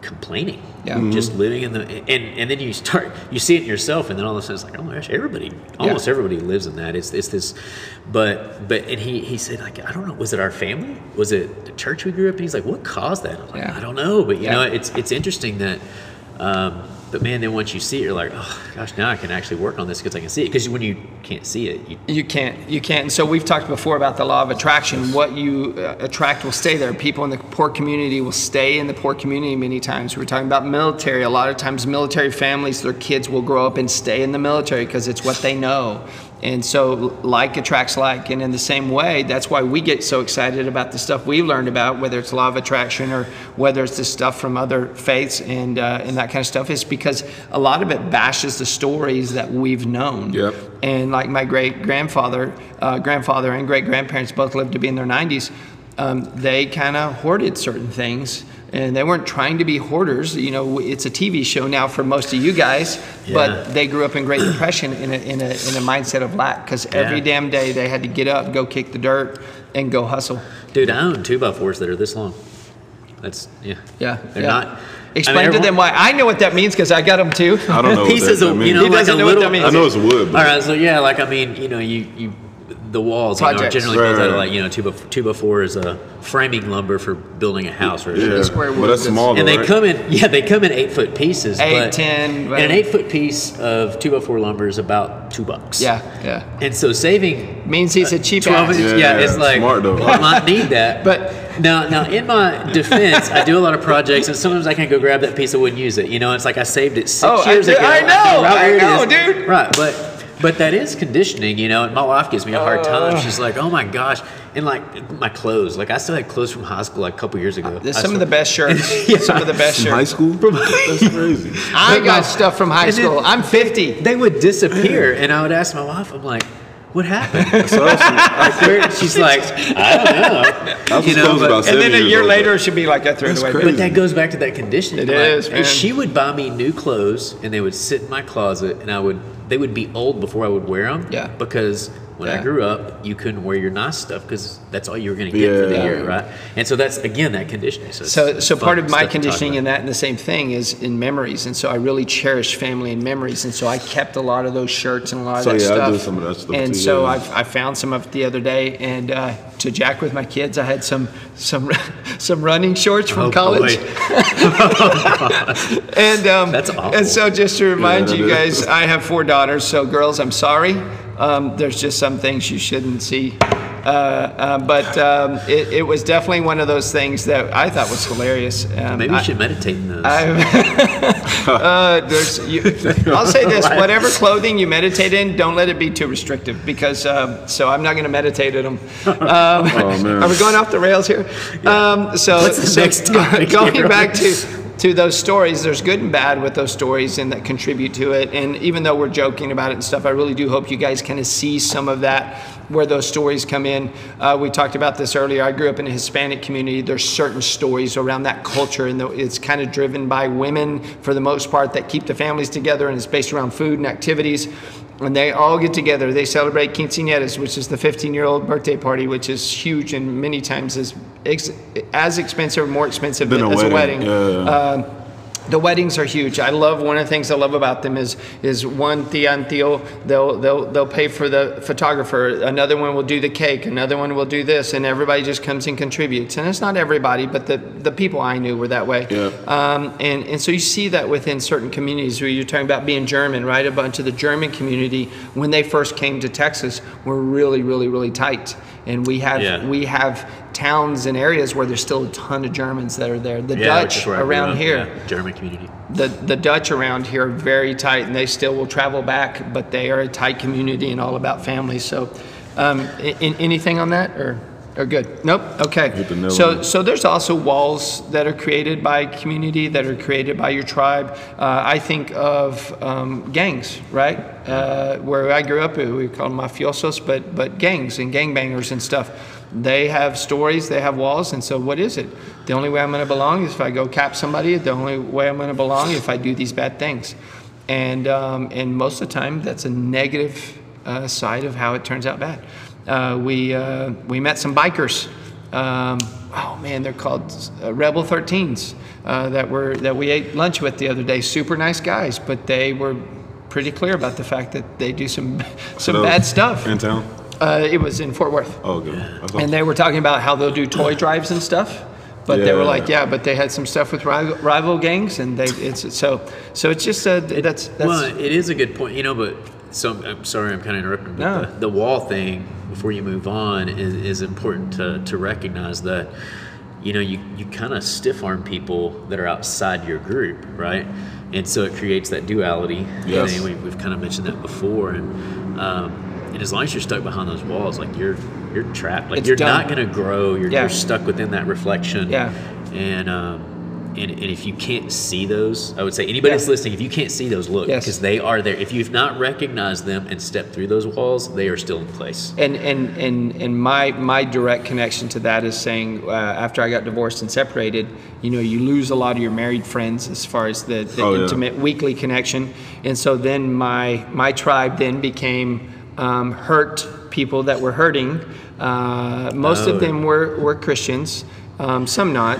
complaining.
Yeah.
Just living in the and and then you start you see it in yourself and then all of a sudden it's like oh my gosh everybody almost
Yeah.
everybody lives in that it's it's this but but and he he said like I don't know was it our family was it the church we grew up in he's like what caused that I was like
Yeah.
I don't know but you
Yeah.
know it's it's interesting that um but man then once you see it you're like oh gosh now I can actually work on this because I can see it because when you can't see it you
You can't. You can't. And so we've talked before about the law of attraction. What you uh, attract will stay there. People in the poor community will stay in the poor community many times. We're talking about military. A lot of times, military families, their kids will grow up and stay in the military because it's what they know. And so, like attracts like. And in the same way, that's why we get so excited about the stuff we've learned about, whether it's law of attraction or whether it's the stuff from other faiths and uh, and that kind of stuff, is because a lot of it bashes the stories that we've known.
Yep.
And like my great grandfather, uh, grandfather and great grandparents both lived to be in their 90s. Um, they kind of hoarded certain things, and they weren't trying to be hoarders. You know, it's a TV show now for most of you guys,
Yeah.
but they grew up in Great Depression in a, in a, in a mindset of lack because every damn day they had to get up, go kick the dirt, and go hustle.
dude I own two by fours that are this long that's yeah
Yeah,
they're
yeah.
not I mean,
Explain to them why. I know what that means because I got them too.
I don't know.
pieces
that, that
of you
means.
know
He
like
doesn't
a
know what
little
that means.
I know it's wood. But
All right, so yeah, like I mean, you know, you you the walls you know, are generally
Right,
built out of like you know two by two by four is a framing lumber for building a house or
yeah,
square wood
that's
that's-
small.
and they
right?
come in yeah they come in eight foot pieces
Eight,
but,
10,
and an eight foot piece of two by four lumber is about two bucks
Yeah, yeah.
and so saving
Means he's a cheap
12
ass.
inches, yeah,
Yeah,
it's like
smart though.
well, I might need that.
But-
now, now in my defense, I do a lot of projects, and sometimes I can't go grab that piece of wood and use it. You know, it's like I saved it six
Oh, I
years
do-
ago.
I know,
right
I know, dude.
Right, but but that is conditioning. You know, and my wife gives me a hard time. Oh. She's like, "Oh my gosh," and like my clothes. Like I still had clothes from high school like a couple years ago.
There's
I
some of the best shirts.
Yeah.
Some of the best
shirts. high school. That's crazy.
I got stuff from high
and then-
school. I'm 50.
They would disappear, and I would ask my wife, "I'm like." What happened?
So that's,
she's like, I don't know.
that's
You know, but-
And then a year later,
though.
it should be like I threw it away.
crazy.
But that goes back to that conditioning.
It
Like,
is, man.
She would buy me new clothes, and they would sit in my closet, and I would. They would be old before I would wear them.
Yeah.
Because when I grew up, you couldn't wear your nice stuff because that's all you were going to get for the year, right? And so that's again that conditioning. So,
So, so part of my
stuff to talk
conditioning
about.
in that and the same thing is in memories. And so I really cherish family and memories. And so I kept a lot of those shirts and a lot of
So,
that
yeah, I
stuff.
do some of that stuff
And
too,
so
yeah.
I've, I found some of it the other day and uh, to jack with my kids. I had some some some running shorts from
Oh,
college, and um,
That's awful.
and so just to remind
Yeah,
you
that is.
guys, I have four daughters. So girls, I'm sorry. Um, there's just some things you shouldn't see. Uh, uh, but um, it, it was definitely one of those things that I thought was hilarious. Um,
Maybe
I-
should meditate in those.
uh, there's, you, I'll say this: whatever clothing you meditate in, don't let it be too restrictive. Because um, so I'm not going to meditate in them. Um,
Oh, man.
Are we going off the rails here? Um, so,
What's the
so
next topic
going
here?
back to to those stories, there's good and bad with those stories, and that contribute to it. And even though we're joking about it and stuff, I really do hope you guys kind of see some of that where those stories come in. Uh, we talked about this earlier. I grew up in a Hispanic community. There's certain stories around that culture, and it's kind of driven by women for the most part that keep the families together, and it's based around food and activities. And they all get together. They celebrate quinceañeras, which is the 15-year-old birthday party, which is huge and many times is ex- as expensive or more expensive
Than a
as a
wedding,
wedding.
yeah.
Um, the weddings are huge. I love one of the things I love about them is is one tia and tío they'll they'll they'll pay for the photographer. Another one will do the cake. Another one will do this, and everybody just comes and contributes. And it's not everybody, but the the people I knew were that way.
Yeah.
Um, and and so you see that within certain communities where you're talking about being German, right? A bunch of the German community when they first came to Texas were really really really tight, and we have
Yeah.
we have towns and areas where there's still a ton of Germans that are there. The
yeah,
Dutch
is where I grew
around here
yeah, German community.
the the Dutch around here are very tight, and they still will travel back, but they are a tight community and all about family. So, um, in, anything on that, or or good? Nope. Okay.
Hit the nail
So so there's also walls that are created by community that are created by your tribe. Uh, I think of um, gangs, right? Uh, where I grew up, we call them mafiosos, but but gangs and gangbangers and stuff. They have stories, they have walls, and so what is it? The only way I'm going to belong is if I go cap somebody. The only way I'm going to belong is if I do these bad things, and um, and most of the time that's a negative uh, side of how it turns out bad. Uh, we uh, we met some bikers. Um, oh man, they're called uh, Rebel 13s uh, that were that we ate lunch with the other day. Super nice guys, but they were pretty clear about the fact that they do some some
Those
bad stuff.
In town?
Uh, it was in Fort Worth.
Oh, good. That's
And they were talking about how they'll do toy drives and stuff. But they were like, yeah, but they had some stuff with rival, rival gangs, and they it's so so it's just uh, that's that's
well, it is a good point, you know. But so I'm, sorry, I'm kind of interrupting. But
No.
the, the wall thing before you move on is, is important to, to recognize that you know you, you kind of stiff arm people that are outside your group, right? And so it creates that duality.
Yes.
And we, we've kind of mentioned that before, and um, and as long as you're stuck behind those walls, like you're you're trapped. Like
It's
you're
done.
not going to grow. You're,
Yeah.
you're stuck within that reflection.
Yeah.
And um, and, and if you can't see those, I would say anybody that's listening, if you can't see those, look
Yes.
because they are there. If you've not recognized them and stepped through those walls, they are still in place.
And and and and my my direct connection to that is saying uh, after I got divorced and separated, you know, you lose a lot of your married friends as far as the, the
Oh, yeah.
intimate weekly connection, and so then my my tribe then became um, hurt people that were hurting. Uh, most
Oh.
of them were were Christians, um, some not.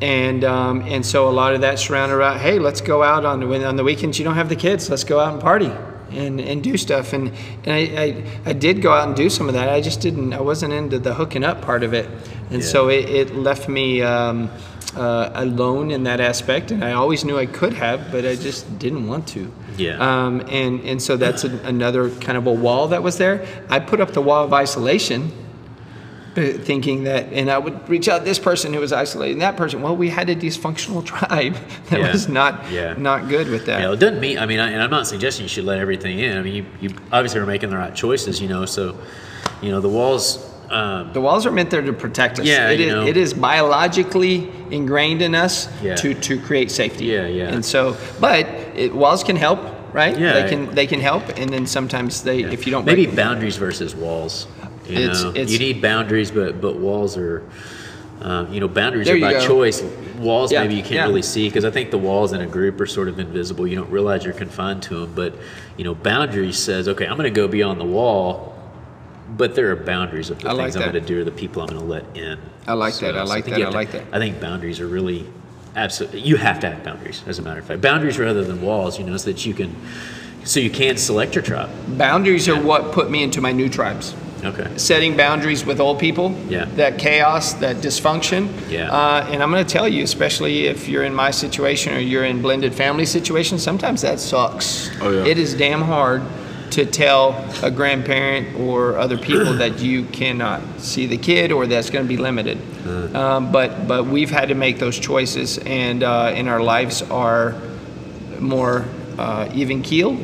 And um, and so a lot of that surrounded around. Hey, let's go out on the on the weekends. You don't have the kids. Let's go out and party and, and do stuff. And, and I, I, I did go out and do some of that. I just didn't, I wasn't into the hooking up part of it. And so it, it left me um, uh, alone in that aspect. And I always knew I could have, but I just didn't want to.
Yeah.
Um, and, and so that's a, another kind of a wall that was there. I put up the wall of isolation. Uh, Thinking that, and I would reach out this person who was isolated, and that person. Well, we had a dysfunctional tribe that
Yeah.
was not
Yeah.
not good with that.
Yeah, it doesn't mean. I mean, I, and I'm not suggesting you should let everything in. I mean, you, you obviously are making the right choices, you know. So, you know, the walls. Um,
The walls are meant there to protect us.
Yeah,
it
you
is,
know.
it is biologically ingrained in us
Yeah.
to, to create safety.
Yeah, yeah.
And so, but it, walls can help, right?
Yeah.
They can they can help, and then sometimes they if you don't
maybe boundaries versus walls. You
It's-
know,
it's-
you need boundaries, but but walls are. Um, you know, boundaries are by
go.
choice. Walls
Yeah,
maybe you can't
yeah.
really see because I think the walls in a group are sort of invisible. You don't realize you're confined to them. But you know, boundaries says, okay, I'm going to go beyond the wall, but there are boundaries of the
I like
things I'm going to do or the people I'm going to let in.
I like that, I like
think
that, I
have to-
like that.
I think boundaries are really absolutely. You have to have boundaries, as a matter of fact. Boundaries rather than walls. You know, so that you can, so you can select your tribe.
boundaries are what put me into my new tribes.
Okay.
setting boundaries with old people.
Yeah.
That chaos, that dysfunction.
Yeah.
Uh, and I'm going to tell you, especially if you're in my situation or you're in blended family situations, sometimes that sucks.
Oh, yeah.
It is damn hard to tell a grandparent or other people that you cannot see the kid or that's going to be limited. Um, but but we've had to make those choices, and uh, and our lives are more uh, even keel.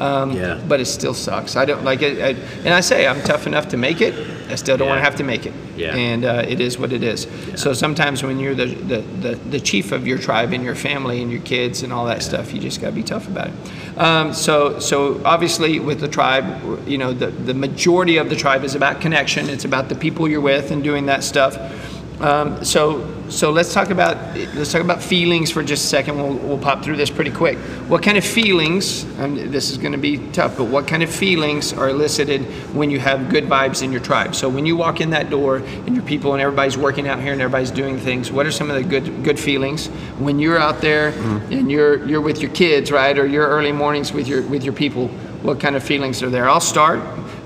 Um,
Yeah.
But it still sucks. I don't like it. I, and I say I'm tough enough to make it. I still don't want to have to make it.
Yeah.
And uh, it is what it is. So sometimes when you're the, the, the, the chief of your tribe and your family and your kids and all that stuff, you just got to be tough about it. Um, so so obviously with the tribe, you know, the, the majority of the tribe is about connection. It's about the people you're with and doing that stuff. Um, so so let's talk about let's talk about feelings for just a second. We'll, we'll pop through this pretty quick. What kind of feelings? And this is going to be tough, but what kind of feelings are elicited when you have good vibes in your tribe? So when you walk in that door and your people and everybody's working out here and everybody's doing things, what are some of the good good feelings when you're out there and you're you're with your kids, right, or your early mornings with your with your people? What kind of feelings are there? I'll start.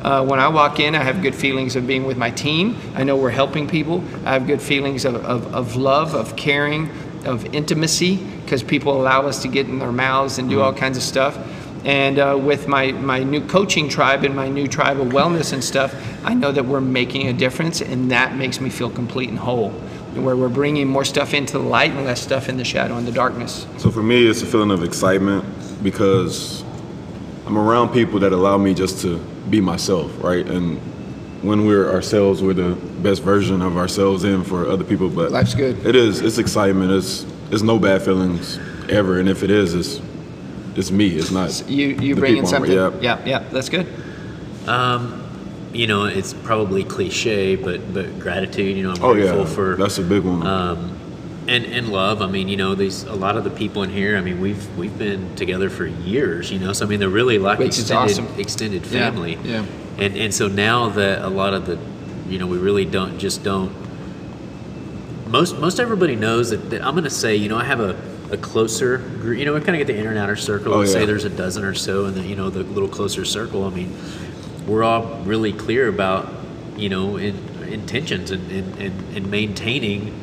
Uh, when I walk in, I have good feelings of being with my team. I know we're helping people. I have good feelings of, of, of love, of caring, of intimacy, because people allow us to get in their mouths and do all kinds of stuff. And uh, with my, my new coaching tribe and my new tribe of wellness and stuff, I know that we're making a difference, and that makes me feel complete and whole. Where we're bringing more stuff into the light and less stuff in the shadow and the darkness.
So for me, it's a feeling of excitement because I'm around people that allow me just to be myself, right? And when we're ourselves, we're the best version of ourselves in for other people. But
Life's good.
It is. It's excitement. It's it's no bad feelings ever. And if it is, it's it's me. It's not
You you
the
bring in something.
Yeah.
yeah, yeah, that's good.
You know, it's probably cliche, but but gratitude. You know, I'm
Oh
grateful
yeah.
for
That's a big one.
um, and and love. I mean, you know, these a lot of the people in here. I mean, we've we've been together for years. You know, so I mean, they're really like
Which
extended
awesome.
extended family.
yeah.
And and so now that a lot of the, you know, we really don't just don't. Most most everybody knows that, that I'm going to say, you know, I have a. A closer, gr- you know, we kind of get the inner and outer circle.
Oh,
Let's say there's a dozen or so, and then you know the little closer circle. I mean, we're all really clear about you know in, intentions and, and, and, and maintaining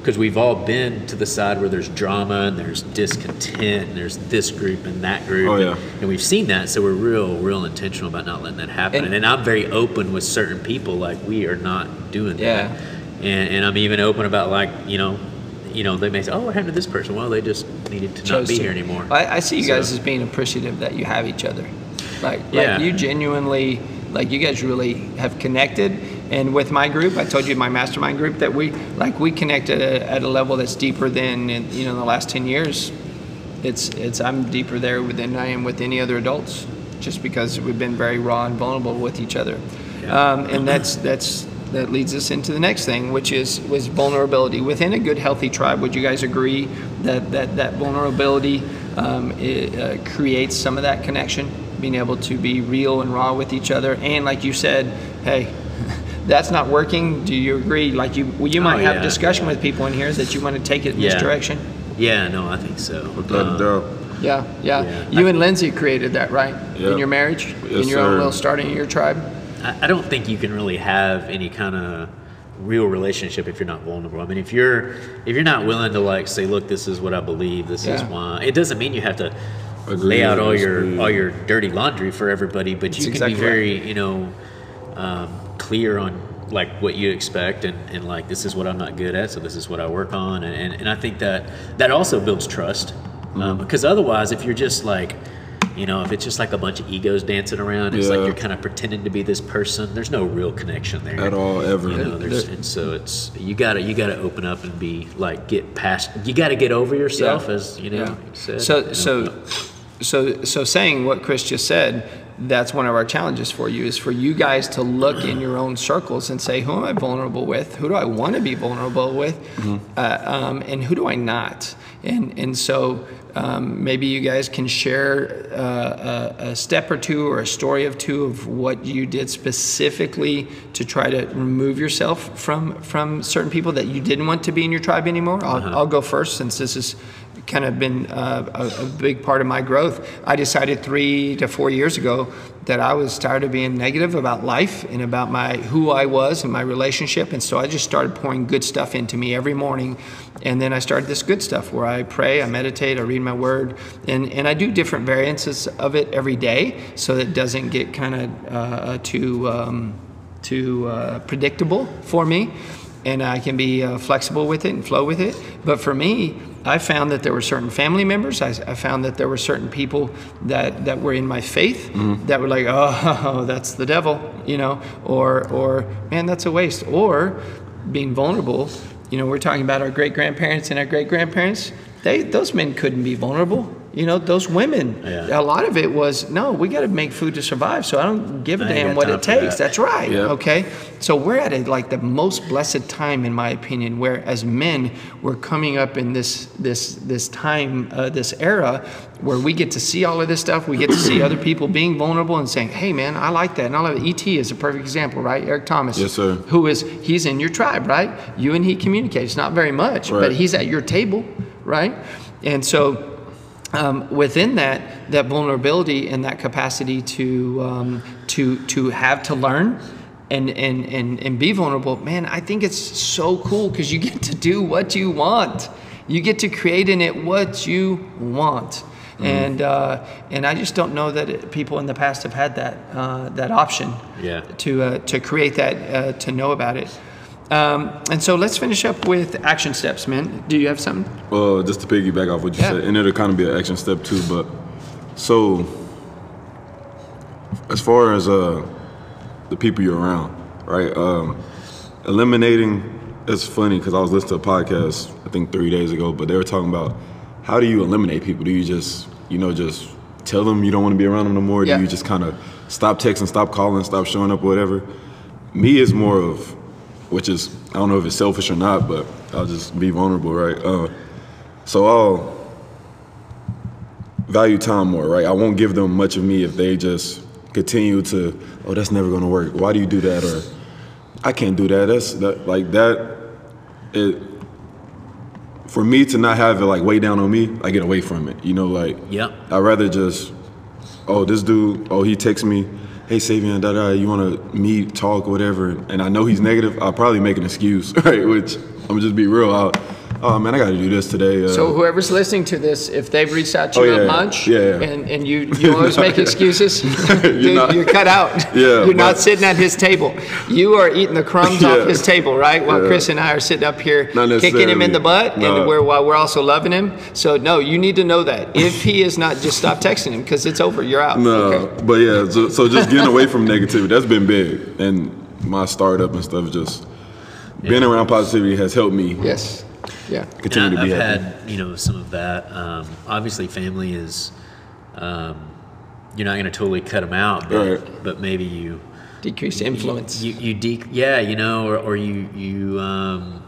because we've all been to the side where there's drama and there's discontent and there's this group and that group
Oh,
and,
yeah.
and we've seen that so we're real real intentional about not letting that happen
And-
and, and i'm very open with certain people like we are not doing
Yeah.
that and, and i'm even open about like you know you know they may say oh what happened to this person well they just needed to not be
to.
here anymore
I, I see you guys as being appreciative that you have each other. Like,
Yeah.
like you genuinely, like you guys really have connected. And with my group, I told you my mastermind group that we like we connect at a, at a level that's deeper than in, you know in the last ten years. It's it's I'm deeper there than I am with any other adults, just because we've been very raw and vulnerable with each other.
Yeah.
Um, and that's that's that leads us into the next thing, which is was vulnerability within a good, healthy tribe. Would you guys agree that that that vulnerability um, it, uh, creates some of that connection, being able to be real and raw with each other, and like you said, hey. That's not working. Do you agree? Like you, well, you
Oh,
might have a discussion with people in here that you want to take it in this direction.
yeah no i think so
Without a
Um.
Yeah, yeah.
Yeah.
You and Lindsay created that, right?
Yeah.
In your marriage,
Yes,
in your own
sir.
little starting of your tribe.
I I don't think you can really have any kind of real relationship if you're not vulnerable. I mean, if you're if you're not willing to like say, look, this is what I believe, this is why. It doesn't mean you have to
Agree,
lay out all your all your dirty laundry for everybody, but
That's
you can
exactly
be very you know um, clear on like what you expect and, and like this is what I'm not good at, so this is what I work on, and and, and I think that that also builds trust
Mm-hmm.
um, because otherwise, if you're just like you know, if it's just like a bunch of egos dancing around, it's like you're kind of pretending to be this person. There's no real connection there
At all, ever.
You know, there's, and so it's you gotta you gotta open up and be like get past. You gotta get over yourself,
Yeah.
as you know.
Yeah.
said,
So,
you know.
so, so, so saying what Chris just said, that's one of our challenges for you is for you guys to look in your own circles and say, who am I vulnerable with? Who do I want to be vulnerable with? Uh, um, and who do I not? And, and so um, maybe you guys can share uh, a, a step or two or a story of two of what you did specifically to try to remove yourself from, from certain people that you didn't want to be in your tribe anymore. I'll, I'll go first since this is kind of been uh, a, a, big part of my growth. I decided three to four years ago that I was tired of being negative about life and about my who I was and my relationship, and so I just started pouring good stuff into me every morning. And then I started this good stuff where I pray, I meditate, I read my word, and, and I do different variances of it every day so that it doesn't get kind of uh, too um, too uh, predictable for me and I can be uh, flexible with it and flow with it. But for me, I found that there were certain family members. I, I, found that there were certain people that, that were in my faith mm-hmm. that were like, oh, that's the devil, you know, or or man, that's a waste. Or being vulnerable. You know, we're talking about our great grandparents and our great grandparents. They those men couldn't be vulnerable. You know, those women, yeah. a lot of it was, no, we got to make food to survive. So I don't give a damn what it takes. That. That's right. Yep. Okay. So we're at a, like the most blessed time, in my opinion, where as men, we're coming up in this, this, this time, uh, this era where we get to see all of this stuff. We get to see other people being vulnerable and saying, hey, man, I like that. And all of it. E.T. is a perfect example, right? Eric Thomas.
Yes, sir.
Who is, he's in your tribe, right? You and he communicate. It's not very much, right. but he's at your table, right? And so, um, within that, that vulnerability and that capacity to um, to to have to learn and and and and be vulnerable, man, I think it's so cool because you get to do what you want. You get to create in it what you want. Mm-hmm. And uh, and I just don't know that it, people in the past have had that uh, that option
yeah.
to uh, to create that uh, to know about it. Um, and so let's finish up with action steps, man. Do you have something?
Well, just to piggyback off what you yeah. said, and it'll kind of be an action step too. But so, as far as uh, the people you're around, right? Um, eliminating. It's funny because I was listening to a podcast I think three days ago, but they were talking about how do you eliminate people? Do you just you know just tell them you don't want to be around them no more? Yeah. Do you just kind of stop texting, stop calling, stop showing up, whatever? Me is more of which is I don't know if it's selfish or not, but I'll just be vulnerable, right? Uh, so I'll value time more, right? I won't give them much of me if they just continue to, oh, that's never gonna work. Why do you do that? Or I can't do that. That's that, like that. It for me to not have it like weigh down on me, I get away from it. You know, like
yeah,
I'd rather just, oh, this dude, oh, he texts me hey Savion, da da, you want to meet, talk, whatever, and I know he's negative, I'll probably make an excuse, right? Which I'm just be real. I'll, oh man, I got to do this today. Uh,
so whoever's listening to this, if they've reached out to
oh,
you
yeah,
at lunch,
yeah, yeah.
and, and you you always make excuses, you're, dude, not, you're, cut out.
Yeah,
you're not sitting at his table. You are eating the crumbs off his table, right? While Chris and I are sitting up here kicking him in the butt, no. and we're, while we're also loving him. So no, you need to know that if he is not, just stop texting him because it's over. You're out.
No, okay. but yeah, so, so just getting away from negativity that's been big, and my startup and stuff just being around positivity has helped me.
Yes yeah
continue and to be I've happy. had you know some of that. Um, obviously, family is um, you're not going to totally cut them out, but right. but maybe you
decrease influence.
You, you, you de- yeah, you know, or, or you you um,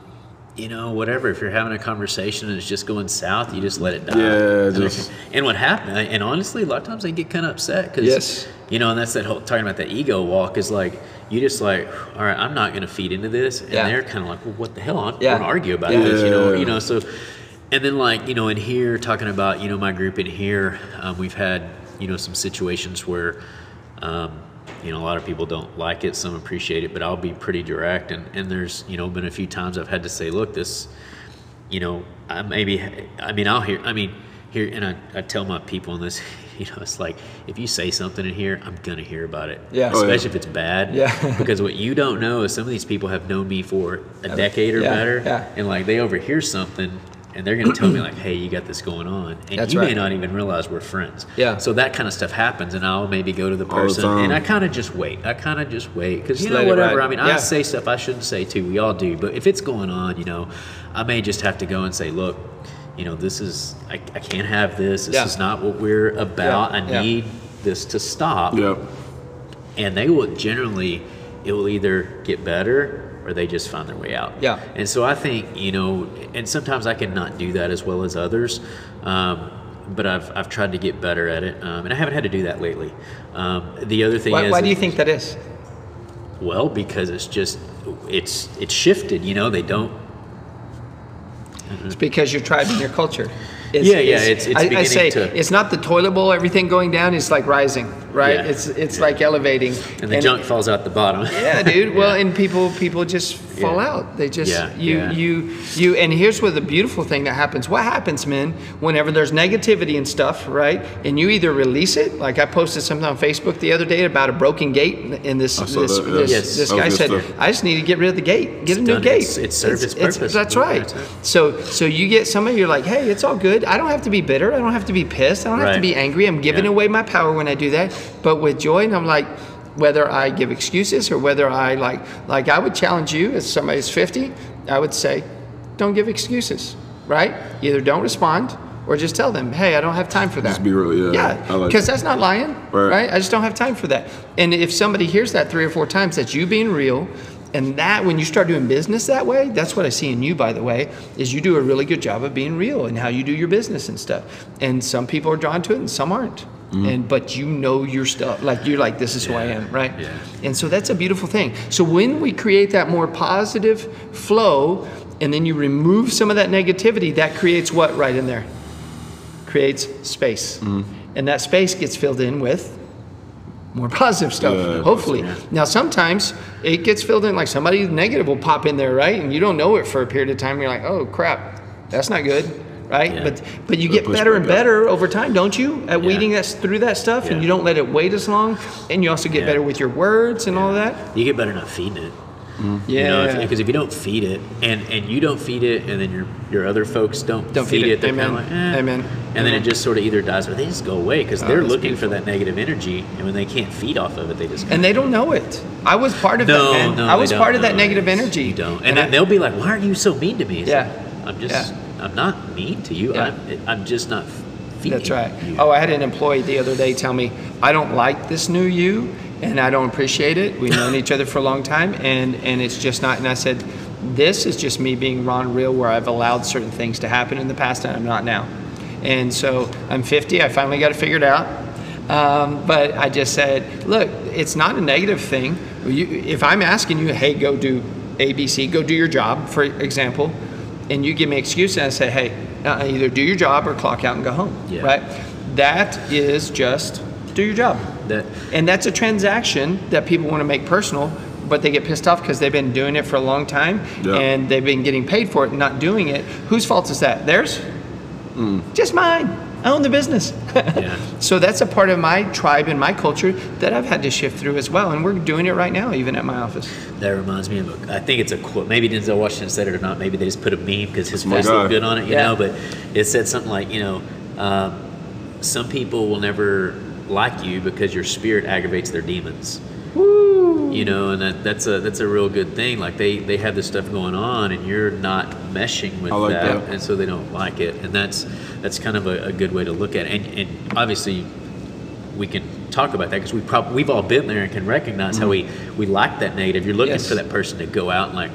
you know whatever. If you're having a conversation and it's just going south, you just let it die.
Yeah, just
and what happened? And honestly, a lot of times they get kind of upset because
yes.
you know, and that's that whole talking about that ego walk is like you just like, all right, I'm not going to feed into this, and yeah. they're kind of like, well, what the hell? I'm yeah. going to argue about yeah. this, you know, you know. So, and then like you know, in here talking about you know my group in here, um, we've had you know some situations where. Um, you know, a lot of people don't like it, some appreciate it, but I'll be pretty direct. And, and there's, you know, been a few times I've had to say, look, this, you know, I maybe, I mean, I'll hear, I mean, here, and I, I tell my people in this, you know, it's like if you say something in here, I'm gonna hear about it.
Yeah.
Especially
oh, yeah.
if it's bad.
Yeah.
because what you don't know is some of these people have known me for a decade or
yeah.
better.
Yeah.
And like they overhear something and they're gonna tell me like, hey, you got this going on. And
That's
you
right.
may not even realize we're friends.
Yeah.
So that kind of stuff happens and I'll maybe go to the person the and I kind of just wait. I kind of just wait. Because you know, whatever. I mean, I say stuff I shouldn't say too. We all do. But if it's going on, you know, I may just have to go and say, look, you know, this is, I, I can't have this. This
yeah.
is not what we're about.
Yeah.
I
yeah.
need this to stop.
Yep.
And they will generally, it will either get better or they just find their way out.
Yeah.
And so I think, you know, and sometimes I can not do that as well as others. Um, but I've, I've tried to get better at it, um, and I haven't had to do that lately. Um, the other thing
why,
is,
why do you think that is?
Well, because it's just it's it's shifted. You know, they don't
it's because your tribe and your culture. Is-
Yeah, yeah,
is-
it's- it's
I, I say
to-
it's not the toilet bowl, everything going down. It's like rising, right?
Yeah.
It's it's
Yeah.
like elevating,
and the junk falls out the bottom.
Yeah, dude. Well,
Yeah.
and people people just fall
Yeah.
out. They just
Yeah,
you
yeah.
you you. And here's where the beautiful thing that happens. What happens, man? Whenever there's negativity and stuff, right? And you either release it, like I posted something on Facebook the other day about a broken gate, and this
I
this
that,
this,
Yes.
this guy said,
stuff.
"I just need to get rid of the gate, get a new
done.
gate."
It's- it served its purpose.
that's right. So so you get somebody, you're like, "Hey, it's all good. I don't have to be bitter. I don't have to be pissed. I don't have to be angry. I'm giving
Yeah.
away my power when I do that." But with joy, and I'm like whether I give excuses or whether I like like I would challenge you as somebody who's 50, I would say, don't give excuses, right? Either don't respond or just tell them, hey, I don't have time for that.
Just be real, yeah.
Uh, yeah,
I like
because that's not lying,
Right.
right. I just don't have time for that. And if somebody hears that three or four times, that's you being real. And that, when you start doing business that way, that's what I see in you, by the way, is you do a really good job of being real and how you do your business and stuff. And some people are drawn to it and some aren't. Mm-hmm. And but you know your stuff, like you're like, this is who I am, right?
Yeah.
And so that's a beautiful thing. So when we create that more positive flow, and then you remove some of that negativity, that creates what right in there? Creates space. Mm-hmm. And that space gets filled in with more positive stuff,
Yeah,
hopefully.
yeah.
Now, sometimes it gets filled in, like somebody negative will pop in there, right? And you don't know it for a period of time. You're like, oh crap, that's not good, right?
Yeah.
But but you get better and
up.
better over time, don't you? At
Yeah.
weeding that through that stuff, and you don't let it wait as long, and you also get
Yeah.
better with your words and all that.
You get better not feeding it.
Yeah,
You know, because if, you don't feed it, and and you don't feed it, and then your your other folks don't,
Don't feed
feed
it.
it, they're kind of like, eh.
Amen.
And then it just sort of either dies or they just go away because
Oh,
they're looking for that negative energy, and when they can't feed off of it, they just
and they don't know it. I was part of
no,
that, man.
no,
I was part of that negative energy.
You don't, and,
And I-
they'll be like, "Why are you so mean to me?" It's
Yeah.
like, I'm just, I'm not mean to you.
Yeah.
I'm, I'm just not.
That's right.
you."
Oh, I had an employee the other day tell me, I don't like this new you and I don't appreciate it. We've known each other for a long time and, and it's just not. And I said, this is just me being Ron Real where I've allowed certain things to happen in the past and I'm not now. And so I'm 50. I finally got it figured out. Um, but I just said, look, it's not a negative thing. You, if I'm asking you, hey, go do ABC, go do your job, for example, and you give me an excuse and I say, hey, uh, either do your job or clock out and go home,
Yeah.
right? That is just do your job.
That
And that's a transaction that people want to make personal, but they get pissed off because they've been doing it for a long time
Yeah.
and they've been getting paid for it and not doing it. Whose fault is that? Theirs? Just mine. I own the business.
Yeah.
so that's a part of my tribe and my culture that I've had to shift through as well. And we're doing it right now, even at my office.
That reminds me of a, I think it's a quote. Maybe Denzel Washington said it or not. Maybe they just put a meme because his
my
face
guy.
looked good on it, you
Yeah.
know. But it said something like, you know, um, some people will never like you because your spirit aggravates their demons. You know, and that, that's a that's a real good thing. Like they they have this stuff going on, and you're not meshing with
like
that,
that.
and so they don't like it. And that's that's kind of a, a good way to look at it. And, and obviously, we can talk about that because we probably we've all been there and can recognize how mm-hmm. we we like that negative. You're looking
Yes.
for that person to go out and like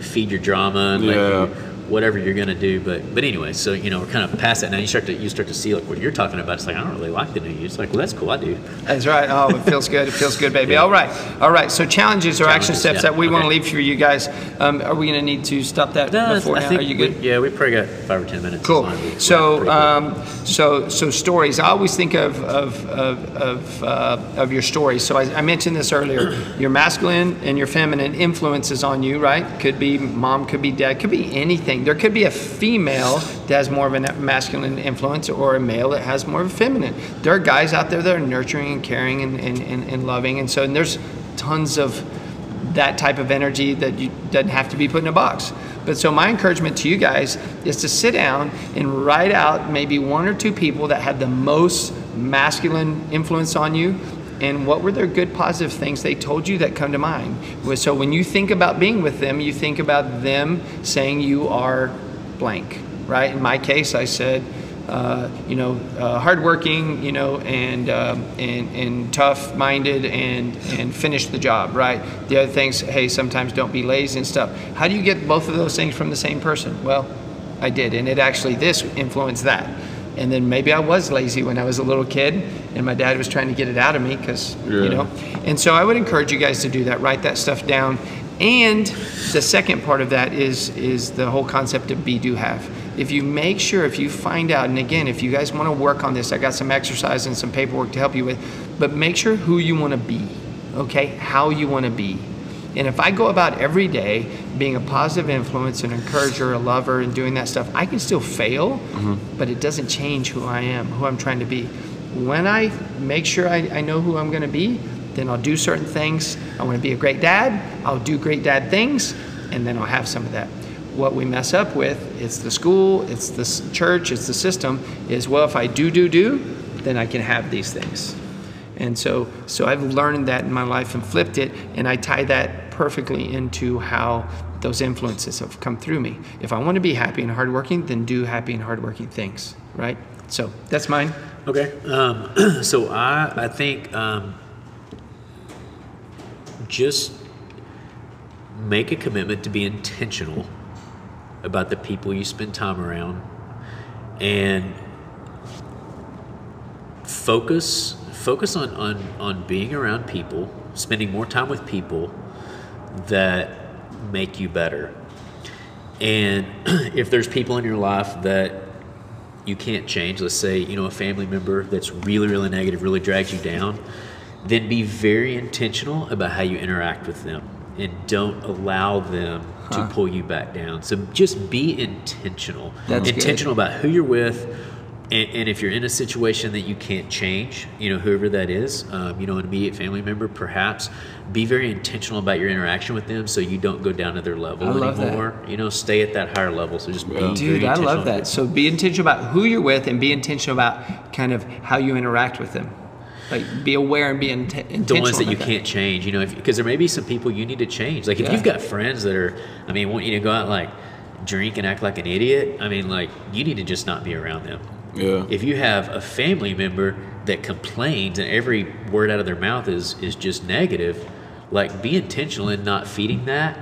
feed your drama and
Yeah.
like whatever you're gonna do. But but anyway, so you know we're kind of past that now. You start to you start to see like what you're talking about. It's like I don't really like the new you. It's like well that's cool. I do.
That's right. Oh, it feels good. It feels good, baby.
Yeah.
All right. All right. So challenges or action steps
yeah.
that we want to leave for you guys. Um, are we going to need to stop that
No,
before
I
now? Are you
we-
good?
yeah, we probably got five or ten minutes.
Cool.
We- we're
So, um, so, so stories. I always think of of of of, uh, of your stories. So I, I mentioned this earlier. Your masculine and your feminine influences on you, right? Could be mom, could be dad, could be anything. There could be a female that has more of a masculine influence, or a male that has more of a feminine. There are guys out there that are nurturing and caring and and, and, and loving, and so and there's tons of that type of energy that you doesn't have to be put in a box. But so my encouragement to you guys is to sit down and write out maybe one or two people that had the most masculine influence on you and what were their good positive things they told you that come to mind. So when you think about being with them, you think about them saying you are blank, right? In my case, I said, uh, you know, uh, hardworking, you know, and, um, and and tough-minded, and and finish the job, right? The other things, hey, sometimes don't be lazy and stuff. How do you get both of those things from the same person? Well, I did, and it actually this influenced that. And then maybe I was lazy when I was a little kid, and my dad was trying to get it out of me because you know. And so I would encourage you guys to do that. Write that stuff down. And the second part of that is is the whole concept of be do have. if you make sure, if you find out, and again, if you guys want to work on this, I got some exercise and some paperwork to help you with, but make sure who you want to be, okay? How you want to be. And if I go about every day being a positive influence, an encourager, a lover, and doing that stuff, I can still fail, mm-hmm. but it doesn't change who I am, who I'm trying to be. When I make sure I, I know who I'm going to be, then I'll do certain things. I want to be a great dad, I'll do great dad things, and then I'll have some of that. What we mess up with, it's the school, it's the church, it's the system, is well, if I do, do, do, then I can have these things. And so, so I've learned that in my life and flipped it, and I tie that perfectly into how those influences have come through me. If I want to be happy and hardworking, then do happy and hardworking things, right? So that's mine.
Okay. Um, so I I think um, just make a commitment to be intentional about the people you spend time around, and focus focus on on on being around people, spending more time with people that make you better. And if there's people in your life that you can't change, let's say, you know, a family member that's really, really negative, really drags you down, then be very intentional about how you interact with them and don't allow them to pull you back down. So just be intentional.
That's good.
intentional about who you're with. And, and if you're in a situation that you can't change, you know, whoever that is, um, you know, an immediate family member, perhaps, be very intentional about your interaction with them so you don't go down to their level
I love that.
anymore. You know, stay at that higher level. So just be
Dude, I love that. So be intentional about who you're with and be intentional about kind of how you interact with them. Like be aware and be int- intentional.
the ones that you can't change, you know, because there may be some people you need to change. Like if
Yeah.
you've got friends that are, I mean, want you to go out and, like drink and act like an idiot. I mean, like you need to just not be around them.
Yeah.
If you have a family member that complains and every word out of their mouth is is just negative, like be intentional in not feeding that,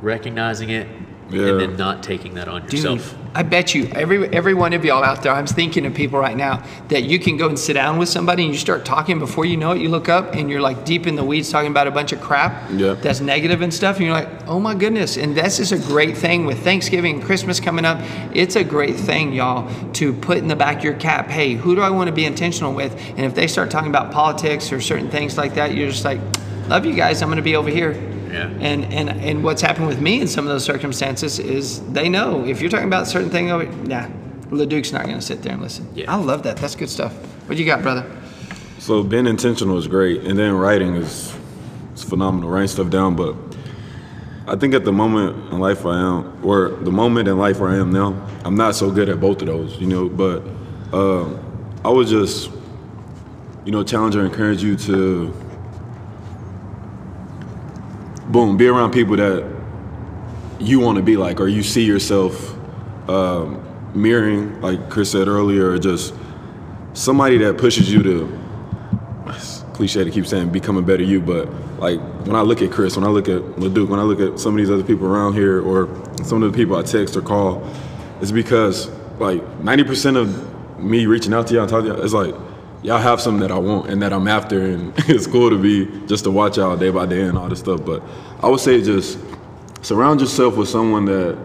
recognizing it,
Yeah.
and then not taking that on
Dude,
yourself.
I bet you every every one of y'all out there, I'm thinking of people right now that you can go and sit down with somebody and you start talking before you know it, you look up and you're like deep in the weeds talking about a bunch of crap
Yeah.
that's negative and stuff, and you're like, oh my goodness. And that's just a great thing with Thanksgiving and Christmas coming up. It's a great thing, y'all, to put in the back of your cap, hey, who do I want to be intentional with? And if they start talking about politics or certain things like that, you're just like, love you guys, I'm gonna be over here.
Yeah.
And and and what's happened with me in some of those circumstances is they know if you're talking about a certain thing over, nah, LeDuc's not going to sit there and listen.
Yeah.
I love that. That's good stuff. What you got, brother?
So being intentional is great, and then writing is, is phenomenal. Writing stuff down, but I think at the moment in life I am, or the moment in life where I am now, I'm not so good at both of those, you know. But um, I would just, you know, challenge or encourage you to, boom, be around people that you want to be like, or you see yourself um, mirroring, like Chris said earlier, or just somebody that pushes you to cliche to keep saying become a better you, but like when I look at Chris, when I look at LeDuc, when I look at some of these other people around here, or some of the people I text or call, it's because like 90% of me reaching out to y'all and talking to y'all, it's like y'all have something that I want and that I'm after, and it's cool to be just to watch y'all day by day and all this stuff. But I would say just surround yourself with someone that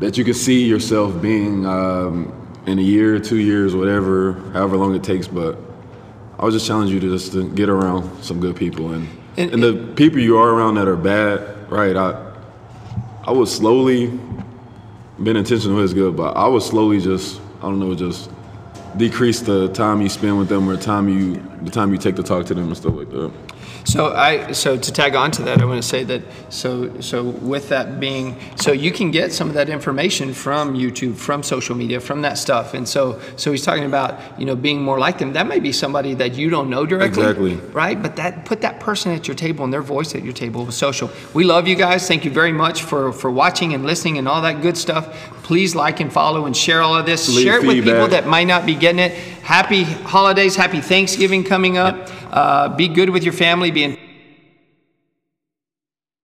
that you can see yourself being um, in a year, two years, whatever, however long it takes. But I would just challenge you to just to get around some good people and
And-
and, the people you are around that are bad, right? I I would slowly being intentional is good, but I would slowly just I don't know just decrease the time you spend with them or time you the time you take to talk to them and stuff like that.
So I so to tag on to that, I want to say that so so with that being so you can get some of that information from YouTube, from social media, from that stuff. And so so he's talking about you know being more like them. That may be somebody that you don't know directly,
Exactly.
right? But that put that person at your table and their voice at your table with social. We love you guys. Thank you very much for for watching and listening and all that good stuff. Please like and follow and share all of this.
Leave
share it with people that might not be getting it. Happy holidays, happy Thanksgiving coming up. Uh, be good with your family. Be in